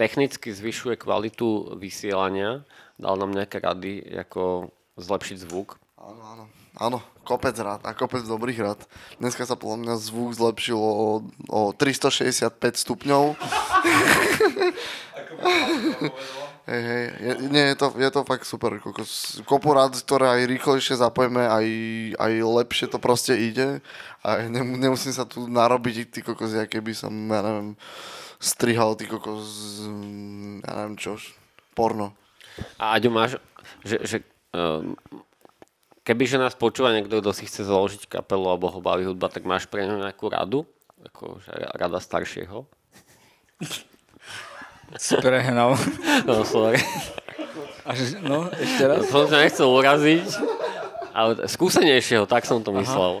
technicky zvyšuje kvalitu vysielania. Dal nám nejaké rady, ako zlepšiť zvuk. áno, áno. Áno, kopec rád a kopec dobrých rád. Dneska sa podľa mňa zvuk zlepšil o, o 365 stupňov. Hej, hej, je, nie, je to, je to fakt super. Kopu rád, ktoré aj rýchlejšie zapojeme, aj, aj lepšie to proste ide. A nem, nemusím sa tu narobiť, ty kokos, ja keby som, ja neviem, strihal, ty kokos, ja neviem čo, porno. A Aďo, máš, že, že um, kebyže nás počúva niekto, kto si chce založiť kapelu alebo ho baví hudba, tak máš pre ňo nejakú radu? Ako, že rada staršieho? Si prehnal. No, sorry. Až, no, ešte raz. Som ťa nechcel uraziť, ale skúsenejšieho, tak som to myslel.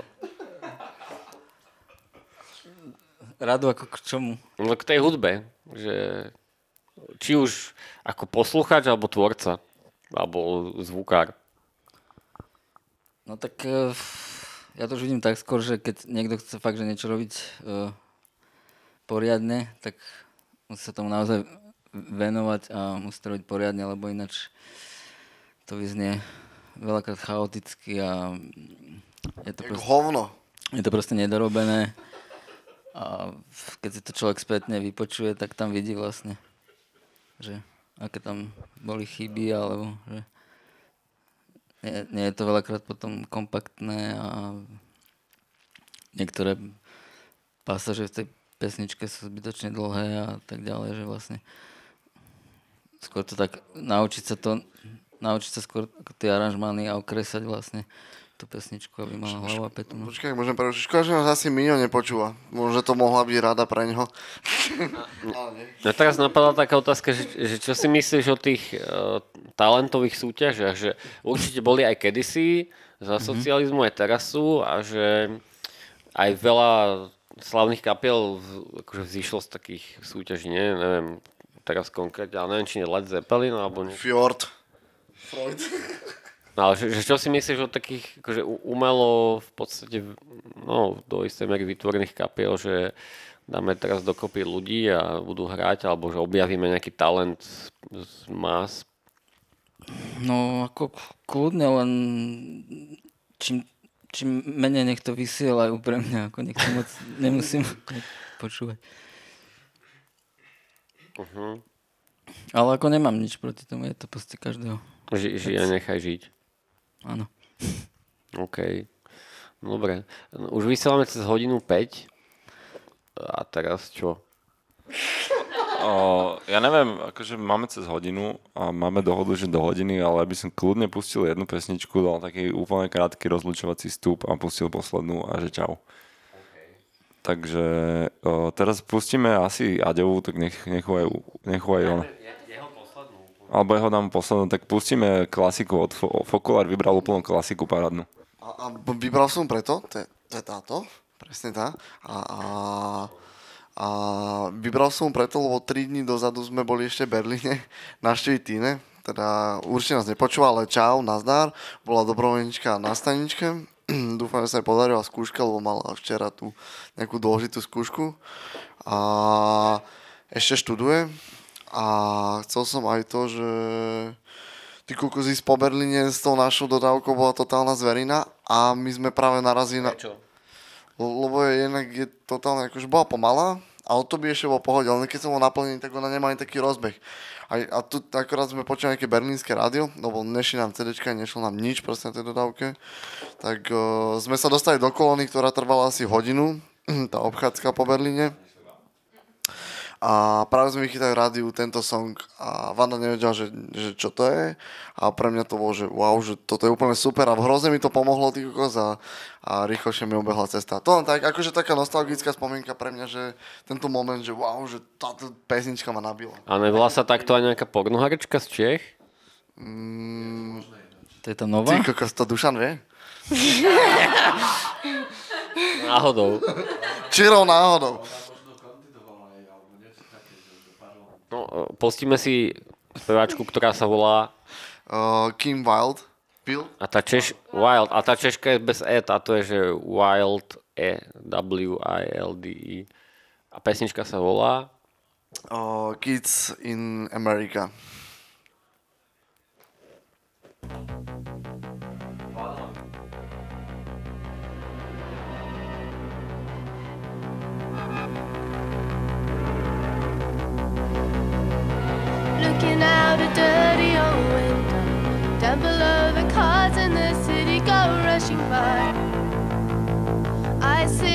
Radu ako k čomu? No k tej hudbe, že či už ako poslucháč, alebo tvorca, alebo zvukár. No tak eh, ja to už vidím tak skôr, že keď niekto chce fakt, že niečo robiť eh, poriadne, tak musí sa tomu naozaj venovať a musí to robiť poriadne, lebo ináč to vyznie veľakrát chaoticky a je to, Jak proste, hovno. je to proste nedorobené a keď si to človek spätne vypočuje, tak tam vidí vlastne, že aké tam boli chyby, alebo že nie, nie je to veľakrát potom kompaktné a niektoré pasaže v tej pesničke sú zbytočne dlhé a tak ďalej, že vlastne skôr to tak naučiť sa to naučiť sa skôr tie aranžmány a okresať vlastne tú pesničku, aby mala hlavu a petu. no. Počkaj, môžem prerušiť. Škoda, že nás asi Miňo nepočúva. Možno to mohla byť rada pre ňo. Mňa teraz napadla taká otázka, že, že čo si myslíš o tých uh, talentových súťažiach, že určite boli aj kedysi, za socializmu aj teraz sú a že aj veľa slavných kapiel akože vzýšlo z takých súťaží, nie? Neviem, teraz konkrétne, ale neviem, či nie Led Zeppelin alebo nie. Fjord. Freud. No, ale že, že čo si myslíš o takých akože umelo v podstate no, do istej miery vytvorených kapiel, že dáme teraz dokopy ľudí a budú hrať, alebo že objavíme nejaký talent z, z más. No ako kľudne, len čím, čím menej nech to vysielajú pre mňa, ako nech to moc nemusím počúvať. Uh-huh. Ale ako nemám nič proti tomu, je to proste každého. Ži, žij a nechaj žiť. Áno. OK. Dobre. No, Už vysielame cez hodinu 5. A teraz čo? O, ja neviem, akože máme cez hodinu a máme dohodu, že do hodiny, ale by som kľudne pustil jednu pesničku, dal taký úplne krátky rozlučovací vstup a pustil poslednú a že čau. Takže o, teraz pustíme asi Aďovú, tak nech, nech ho aj, nech aj on. Alebo jeho dám poslednú, tak pustíme klasiku od Fo- Fokular, vybral úplnú klasiku parádnu. A, a vybral som preto, to je, to je táto, presne tá. A, a, a vybral som preto, lebo 3 dní dozadu sme boli ešte v Berlíne navštíviť Tine. Teda určite nás nepočúva, ale čau, nazdar. Bola dobrovoľnička na staničke. Dúfam, že sa jej podarila skúška, lebo mala včera tú nejakú dôležitú skúšku. A ešte študuje. A chcel som aj to, že ty ísť po Berlíne s tou našou dodávkou bola totálna zverina a my sme práve narazili na... Prečo? Lebo je jednak je totálne, akože bola pomalá, a o to by ešte bol pohode, ale keď som ho naplnený, tak ona nemá ani taký rozbeh. A, a tu akorát sme počuli nejaké berlínske rádio, lebo nešli nám CDčka, nešlo nám nič proste na tej dodávke. Tak uh, sme sa dostali do kolóny, ktorá trvala asi hodinu, tá obchádzka po Berlíne. A práve sme vychytali v rádiu tento song a Vanda nevedela, že, že čo to je. A pre mňa to bolo, že wow, že toto je úplne super a hrozne mi to pomohlo, ty kokos, a, a rýchlejšie mi obehla cesta. To len tak, akože taká nostalgická spomienka pre mňa, že tento moment, že wow, že táto pesnička ma nabila. A nevolá sa takto aj nejaká pornoharečka z Čech? Mm, To je tá nová? ty kokos, to Dušan vie? Náhodou. Čirou náhodou. No, e, pustíme si speváčku, ktorá sa volá Uh, Kim Wilde. Bill? a tá Češ, Wild, a tá Češka je bez E, táto je, že Wild E, W-I-L-D-E. A pesnička sa volá Uh, Kids in America. Looking out a dirty old window, down below the cars in the city go rushing by. I sit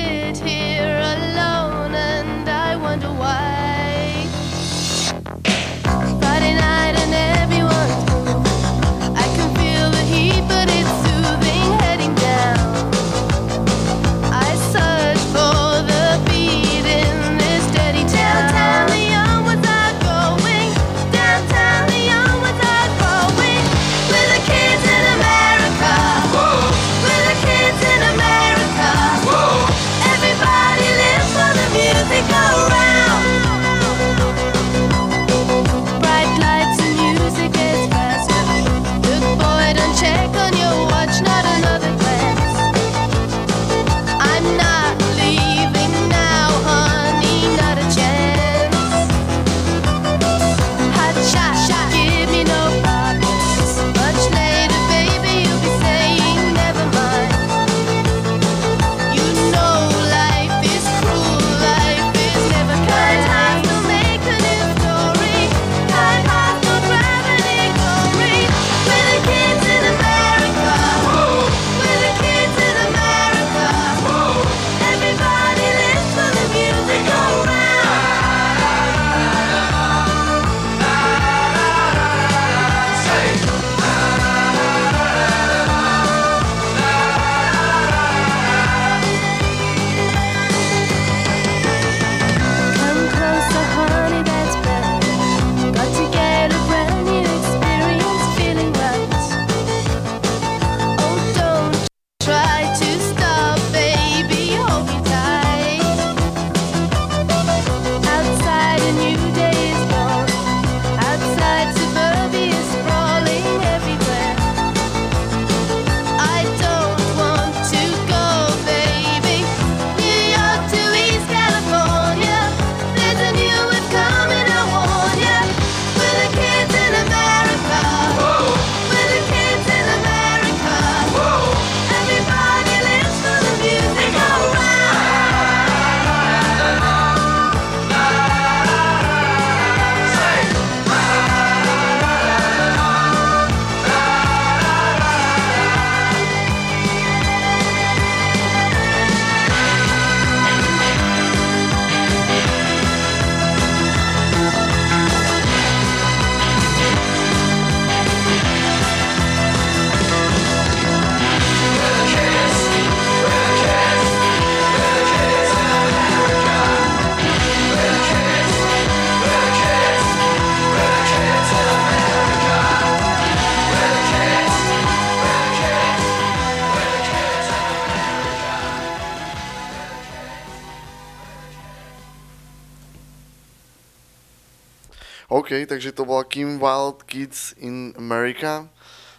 OK, takže to bola Kim Wild Kids in America.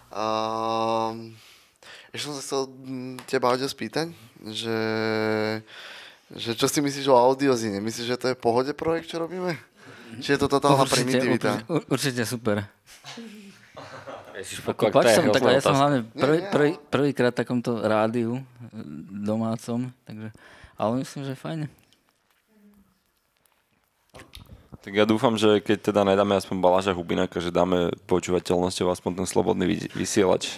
Um, ešte som sa chcel mm, teba, Aďo, spýtať, že, že čo si myslíš o audiozine? Myslíš, že to je v pohode projekt, čo robíme? Či je to totálna primitivita? Určite, určite super. Ježiš, mi takhle, hrozná ja som hlavne prvý, prvý, prvýkrát v takomto rádiu e, domácom, takže, ale myslím, že fajne. Tak ja dúfam, že keď teda nedáme aspoň Baláža Hubinaka, že dáme počúvateľnosťou aspoň ten slobodný vy- vysielač.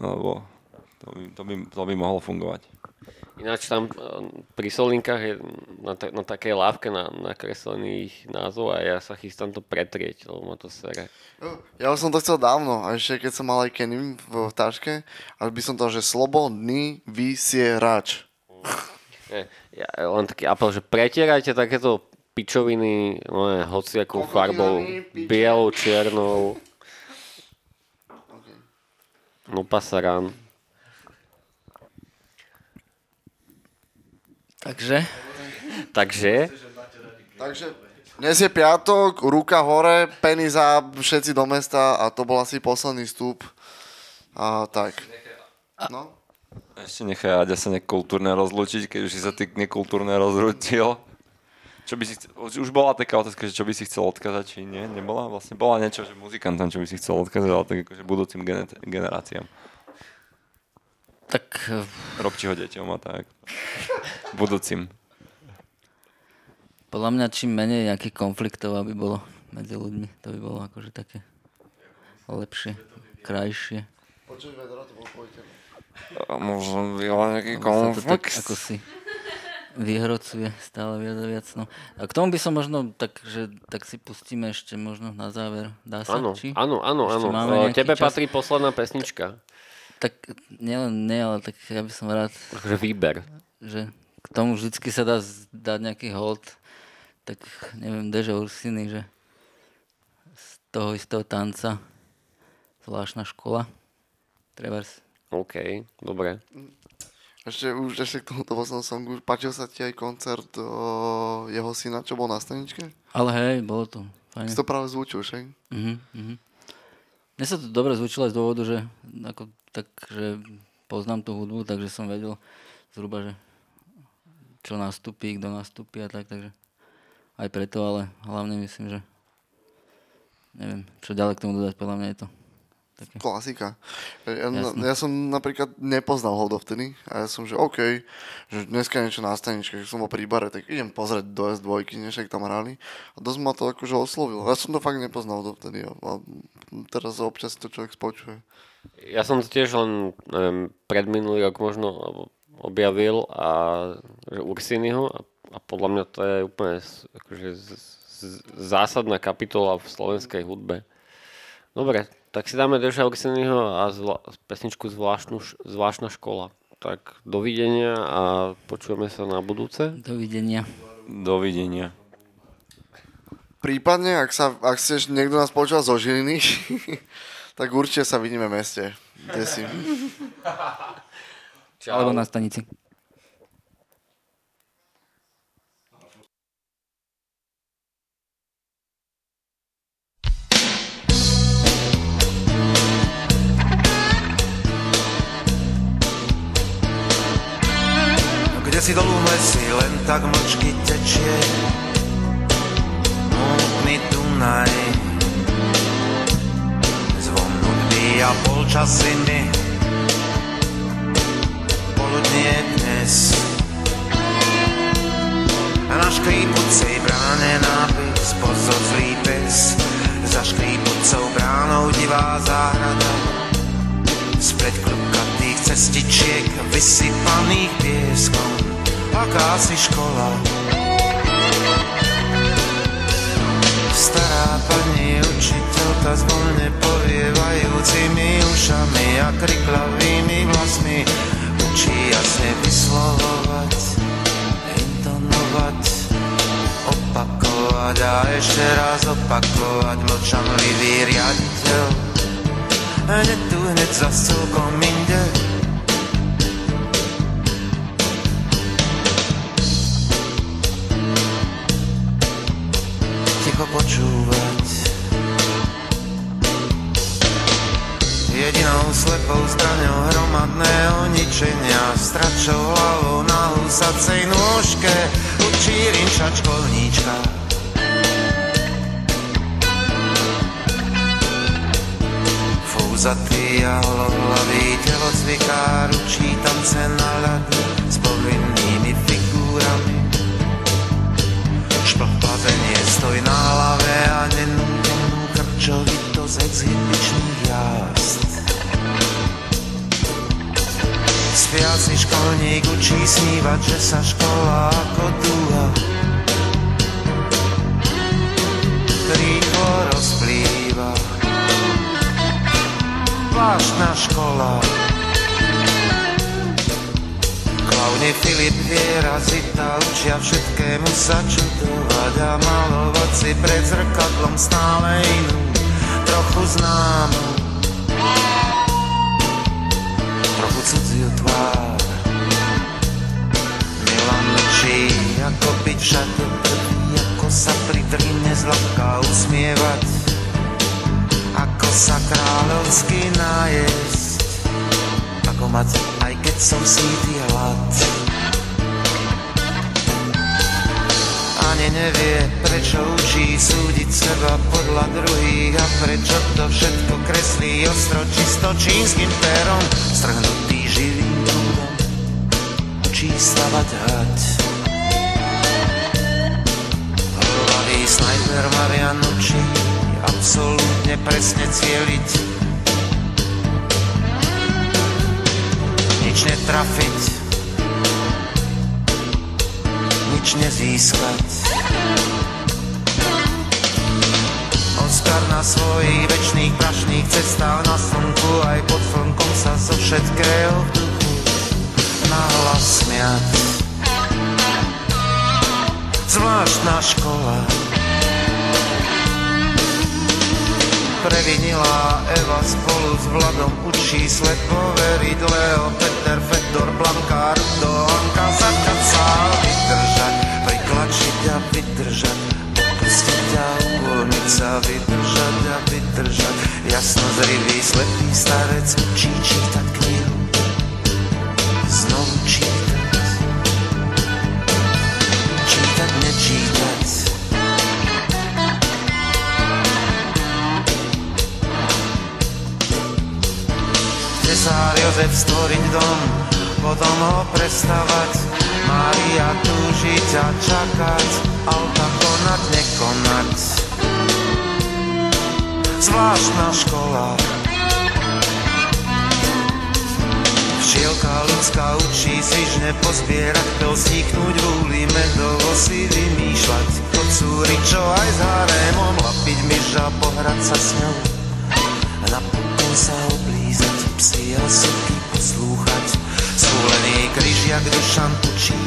Lebo to by, to by, to by mohlo fungovať. Ináč tam eh, pri solinkách je na, ta, na takej lávke na, nakreslených názov a ja sa chystám to pretrieť, lebo ma to sere. Ja už som to chcel dávno, a ešte keď som mal aj Kenim v, v taške, ale by som to, že slobodný vysierač. Nie, ja, len taký apel, že pretierajte takéto pičoviny, no ne, hociakou farbou, bielou, čiernou. No pasaran. Takže, Takže, Takže dnes je piatok, ruka hore, peniza, všetci do mesta a to bol asi posledný vstup. A tak. No. Ešte nechaj Aďa sa nekultúrne rozlúčiť, keď už si sa ty nekultúrne rozrútil. Čo by si chcel, už bola taká otázka, že čo by si chcel odkázať, či nie, nebola? Vlastne bola niečo, že muzikantom, čo by si chcel odkázať, ale tak akože budúcim gener- generáciám. tak e, Robči ho deťom a tak. Budúcim. podľa mňa čím menej nejakých konfliktov, aby bolo medzi ľuďmi, to by bolo akože také lepšie, krajšie. Počuj, vedro, to bol tvoj telo. A možno byla nejaký konflikt. ako si vyhrocuje stále viac a viac. No. A k tomu by som možno, tak, že, tak si pustíme ešte možno na záver. Dá sa? áno, Či? áno, áno, áno. Tebe čas? patrí posledná pesnička. Tak nielen nie, ale tak ja by som rád, Takže výber. že k tomu vždycky sa dá dať nejaký hold. Tak neviem, Deža Ursiny, že z toho istého tanca zvláštna škola. Trebárs. OK, dobre. Ešte už ešte k tomuto poslednom songu. Páčil sa ti aj koncert o, jeho syna, čo bol na staničke? Ale hej, bolo to fajn. Si to práve zvučil, však? Mhm, mhm. Mne sa to dobre zvučilo aj z dôvodu, že, ako, tak, že poznám tú hudbu, takže som vedel zhruba, že čo nastúpi, kto nastúpi a tak, takže aj preto, ale hlavne myslím, že neviem, čo ďalej k tomu dodať, podľa mňa je to také. Klasika. Ja, ja, Jasné. ja som napríklad nepoznal ho dovtedy a ja som, že OK, že dneska niečo na staničke, že som bol pri bare, tak idem pozrieť do S2, než tam hrali. A dosť ma to akože oslovilo. Ja som to fakt nepoznal dovtedy a, a teraz občas to človek spočuje. Ja som to tiež len neviem, predminulý rok možno objavil a že Ursinyho a, a podľa mňa to je úplne akože z, z, zásadná kapitola v slovenskej hudbe. Dobre, tak si dáme Deža Ursinyho a zvla, pesničku zvláštnu, š- Zvláštna škola. Tak dovidenia a počujeme sa na budúce. Dovidenia. Dovidenia. Prípadne, ak, sa, ak chceš niekto nás počúva zo Žiliny, tak určite sa vidíme v meste. Kde si? Alebo na stanici. Kde si dolů v lesi len tak mlčky tečie. Mútny Dunaj. Zvon hudby a polčasiny. Poludnie dnes. A na škrípucej bráne nápis Pozor zlý pes. Za škrípucou bránou divá záhrada. Spreď klukatých cestičiek vysypaných pieskom Aká si škola Stará pani učiteľka zvonne povievajúcimi ušami a kriklavými vlasmi učí jasne vyslovovať, intonovať, opakovať a ešte raz opakovať mlčanlivý riaditeľ hneď tu, hneď za celkom inde. Jedinou slepou zbraňou hromadného ničenia. Stračou hlavou na husacej nôžke učí rinčať školníčka. Fouzatý a holohlavý telocvikár učí tance na ľadu s povinnými figúrami. Šplhplavenie stoj na hlave a nenútenú krčovitosť exhibičných jazd. Spiaci školník učí snívať, že sa škola ako dúha. Rýchlo rozplýva. Vážna škola. Klauni Filip Viera Zita učia všetkému sa čudovať a malovať si pred zrkadlom stále inú, trochu známu, ako byť všade prvý, ako sa pri drine zľahka usmievať, ako sa kráľovsky najesť, ako mať aj keď som sítý hlad. Ani nevie, prečo učí súdiť seba podľa druhých a prečo to všetko kreslí ostro čisto čínskym perom, strhnutý živým trúdom, učí stavať hrať. Hlavý snajper Marian učí absolútne presne cieliť nič netrafiť, nič nezískať. Oskar na svojich večných prašných cestách na slnku aj pod slnkom sa zo všetkého v duchu nahlas smiať. Zvláštna škola previnila Eva spolu s Vladom učí slepo veriť Leo, Peter, Fedor, Blanka, Rudo, Anka, Zakaca vydržať, priklačiť a vydržať opustiť a uvoľniť sa. Vydržať a vydržať jasno zrivý, slepý starec učí čítať knihu. Znovu čítať. Čítať, nečítať Jozef stvoriť dom, potom ho prestavať. Mária túžiť a čakať, Alta konať, nekonať. Zvláštna škola, Včielka ľudská učí svižne pozbierať, dosíknuť v úli medovo si vymýšľať. Kocúri, čo aj s harémom, lapiť myža, pohrať sa s ňou. Napokon sa psi a soky poslúchať. Schúlený kryžiak dušan učí,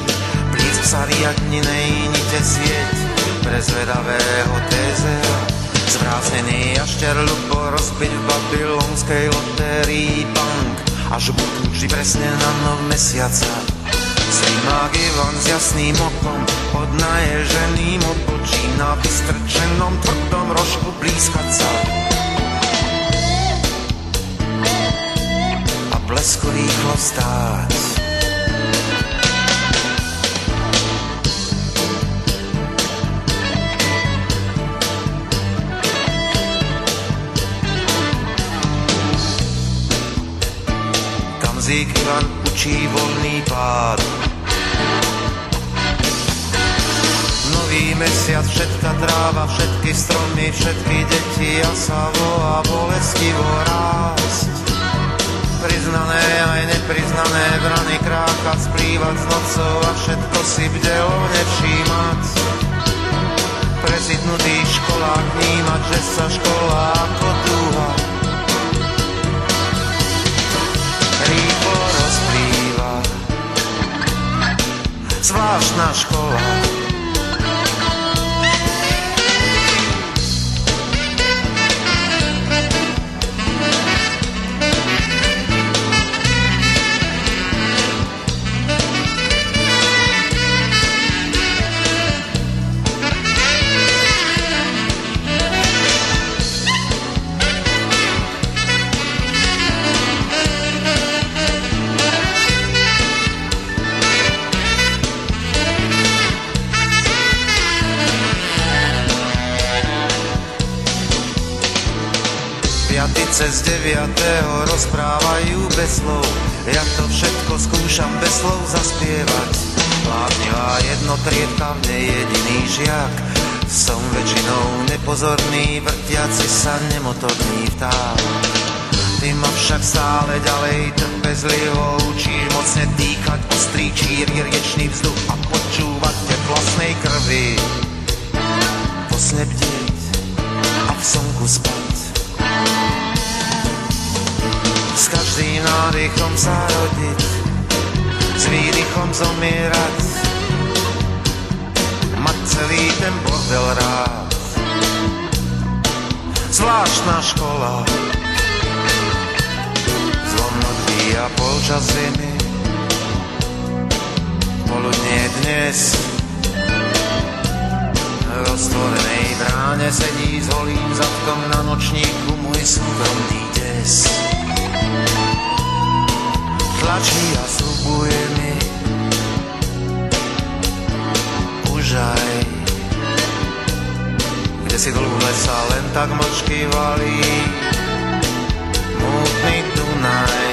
plísť sa riadninej nite svieť. Pre zvedavého tézera, zvráznený jašter ľubo rozbiť v babylonskej lotérii bank. Až budú vždy presne na nov mesiaca. Slimák Ivan s jasným okom, pod naježeným obočím na vystrčenom tvrdom rožku blízkať sa. Blesku rýchlo stáť. Kamzík Ivan učí voľný pád. Nový mesiac, všetka tráva, všetky stromy, všetky deti a sa volá bolestivo rásť. Priznané aj nepriznané brany kráka splývať s nocou a všetko si bdelo nevšímať. Prezidnutý školák vnímať, že sa škola ako dúha rýchlo rozplýva. Zvláštna škola. Cez deviatého rozprávajú bez slov. Ja to všetko skúšam bez slov zaspievať. Vládnivá jednotriedka, v nej jediný žiak. Som väčšinou nepozorný, vrtiaci sa nemotorný vták. Ty ma však stále ďalej trpezlivo učíš mocne dýchať ostrý číry riečný vzduch a počúvať te vlastnej krvi. Po sne bdieť a v slnku S nádychom sa rodiť, s výdychom zomierať. Mať celý ten bordel rád. Zvláštna škola, zvon odbíja polčas zimy. Poludnie dnes roztvorenej bráne sedí s holým zadkom na nočníku môj súkromný des. Tlačí a slubuje mi. Už aj. Kde si dlhu lesa len tak mlčky valí. Mútny Dunaj.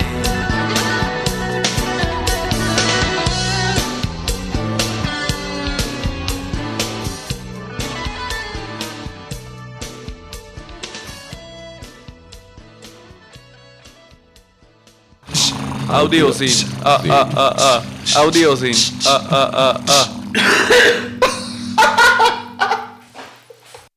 Audiozín. A, a, a, a. Audiozín. A, a, a, a.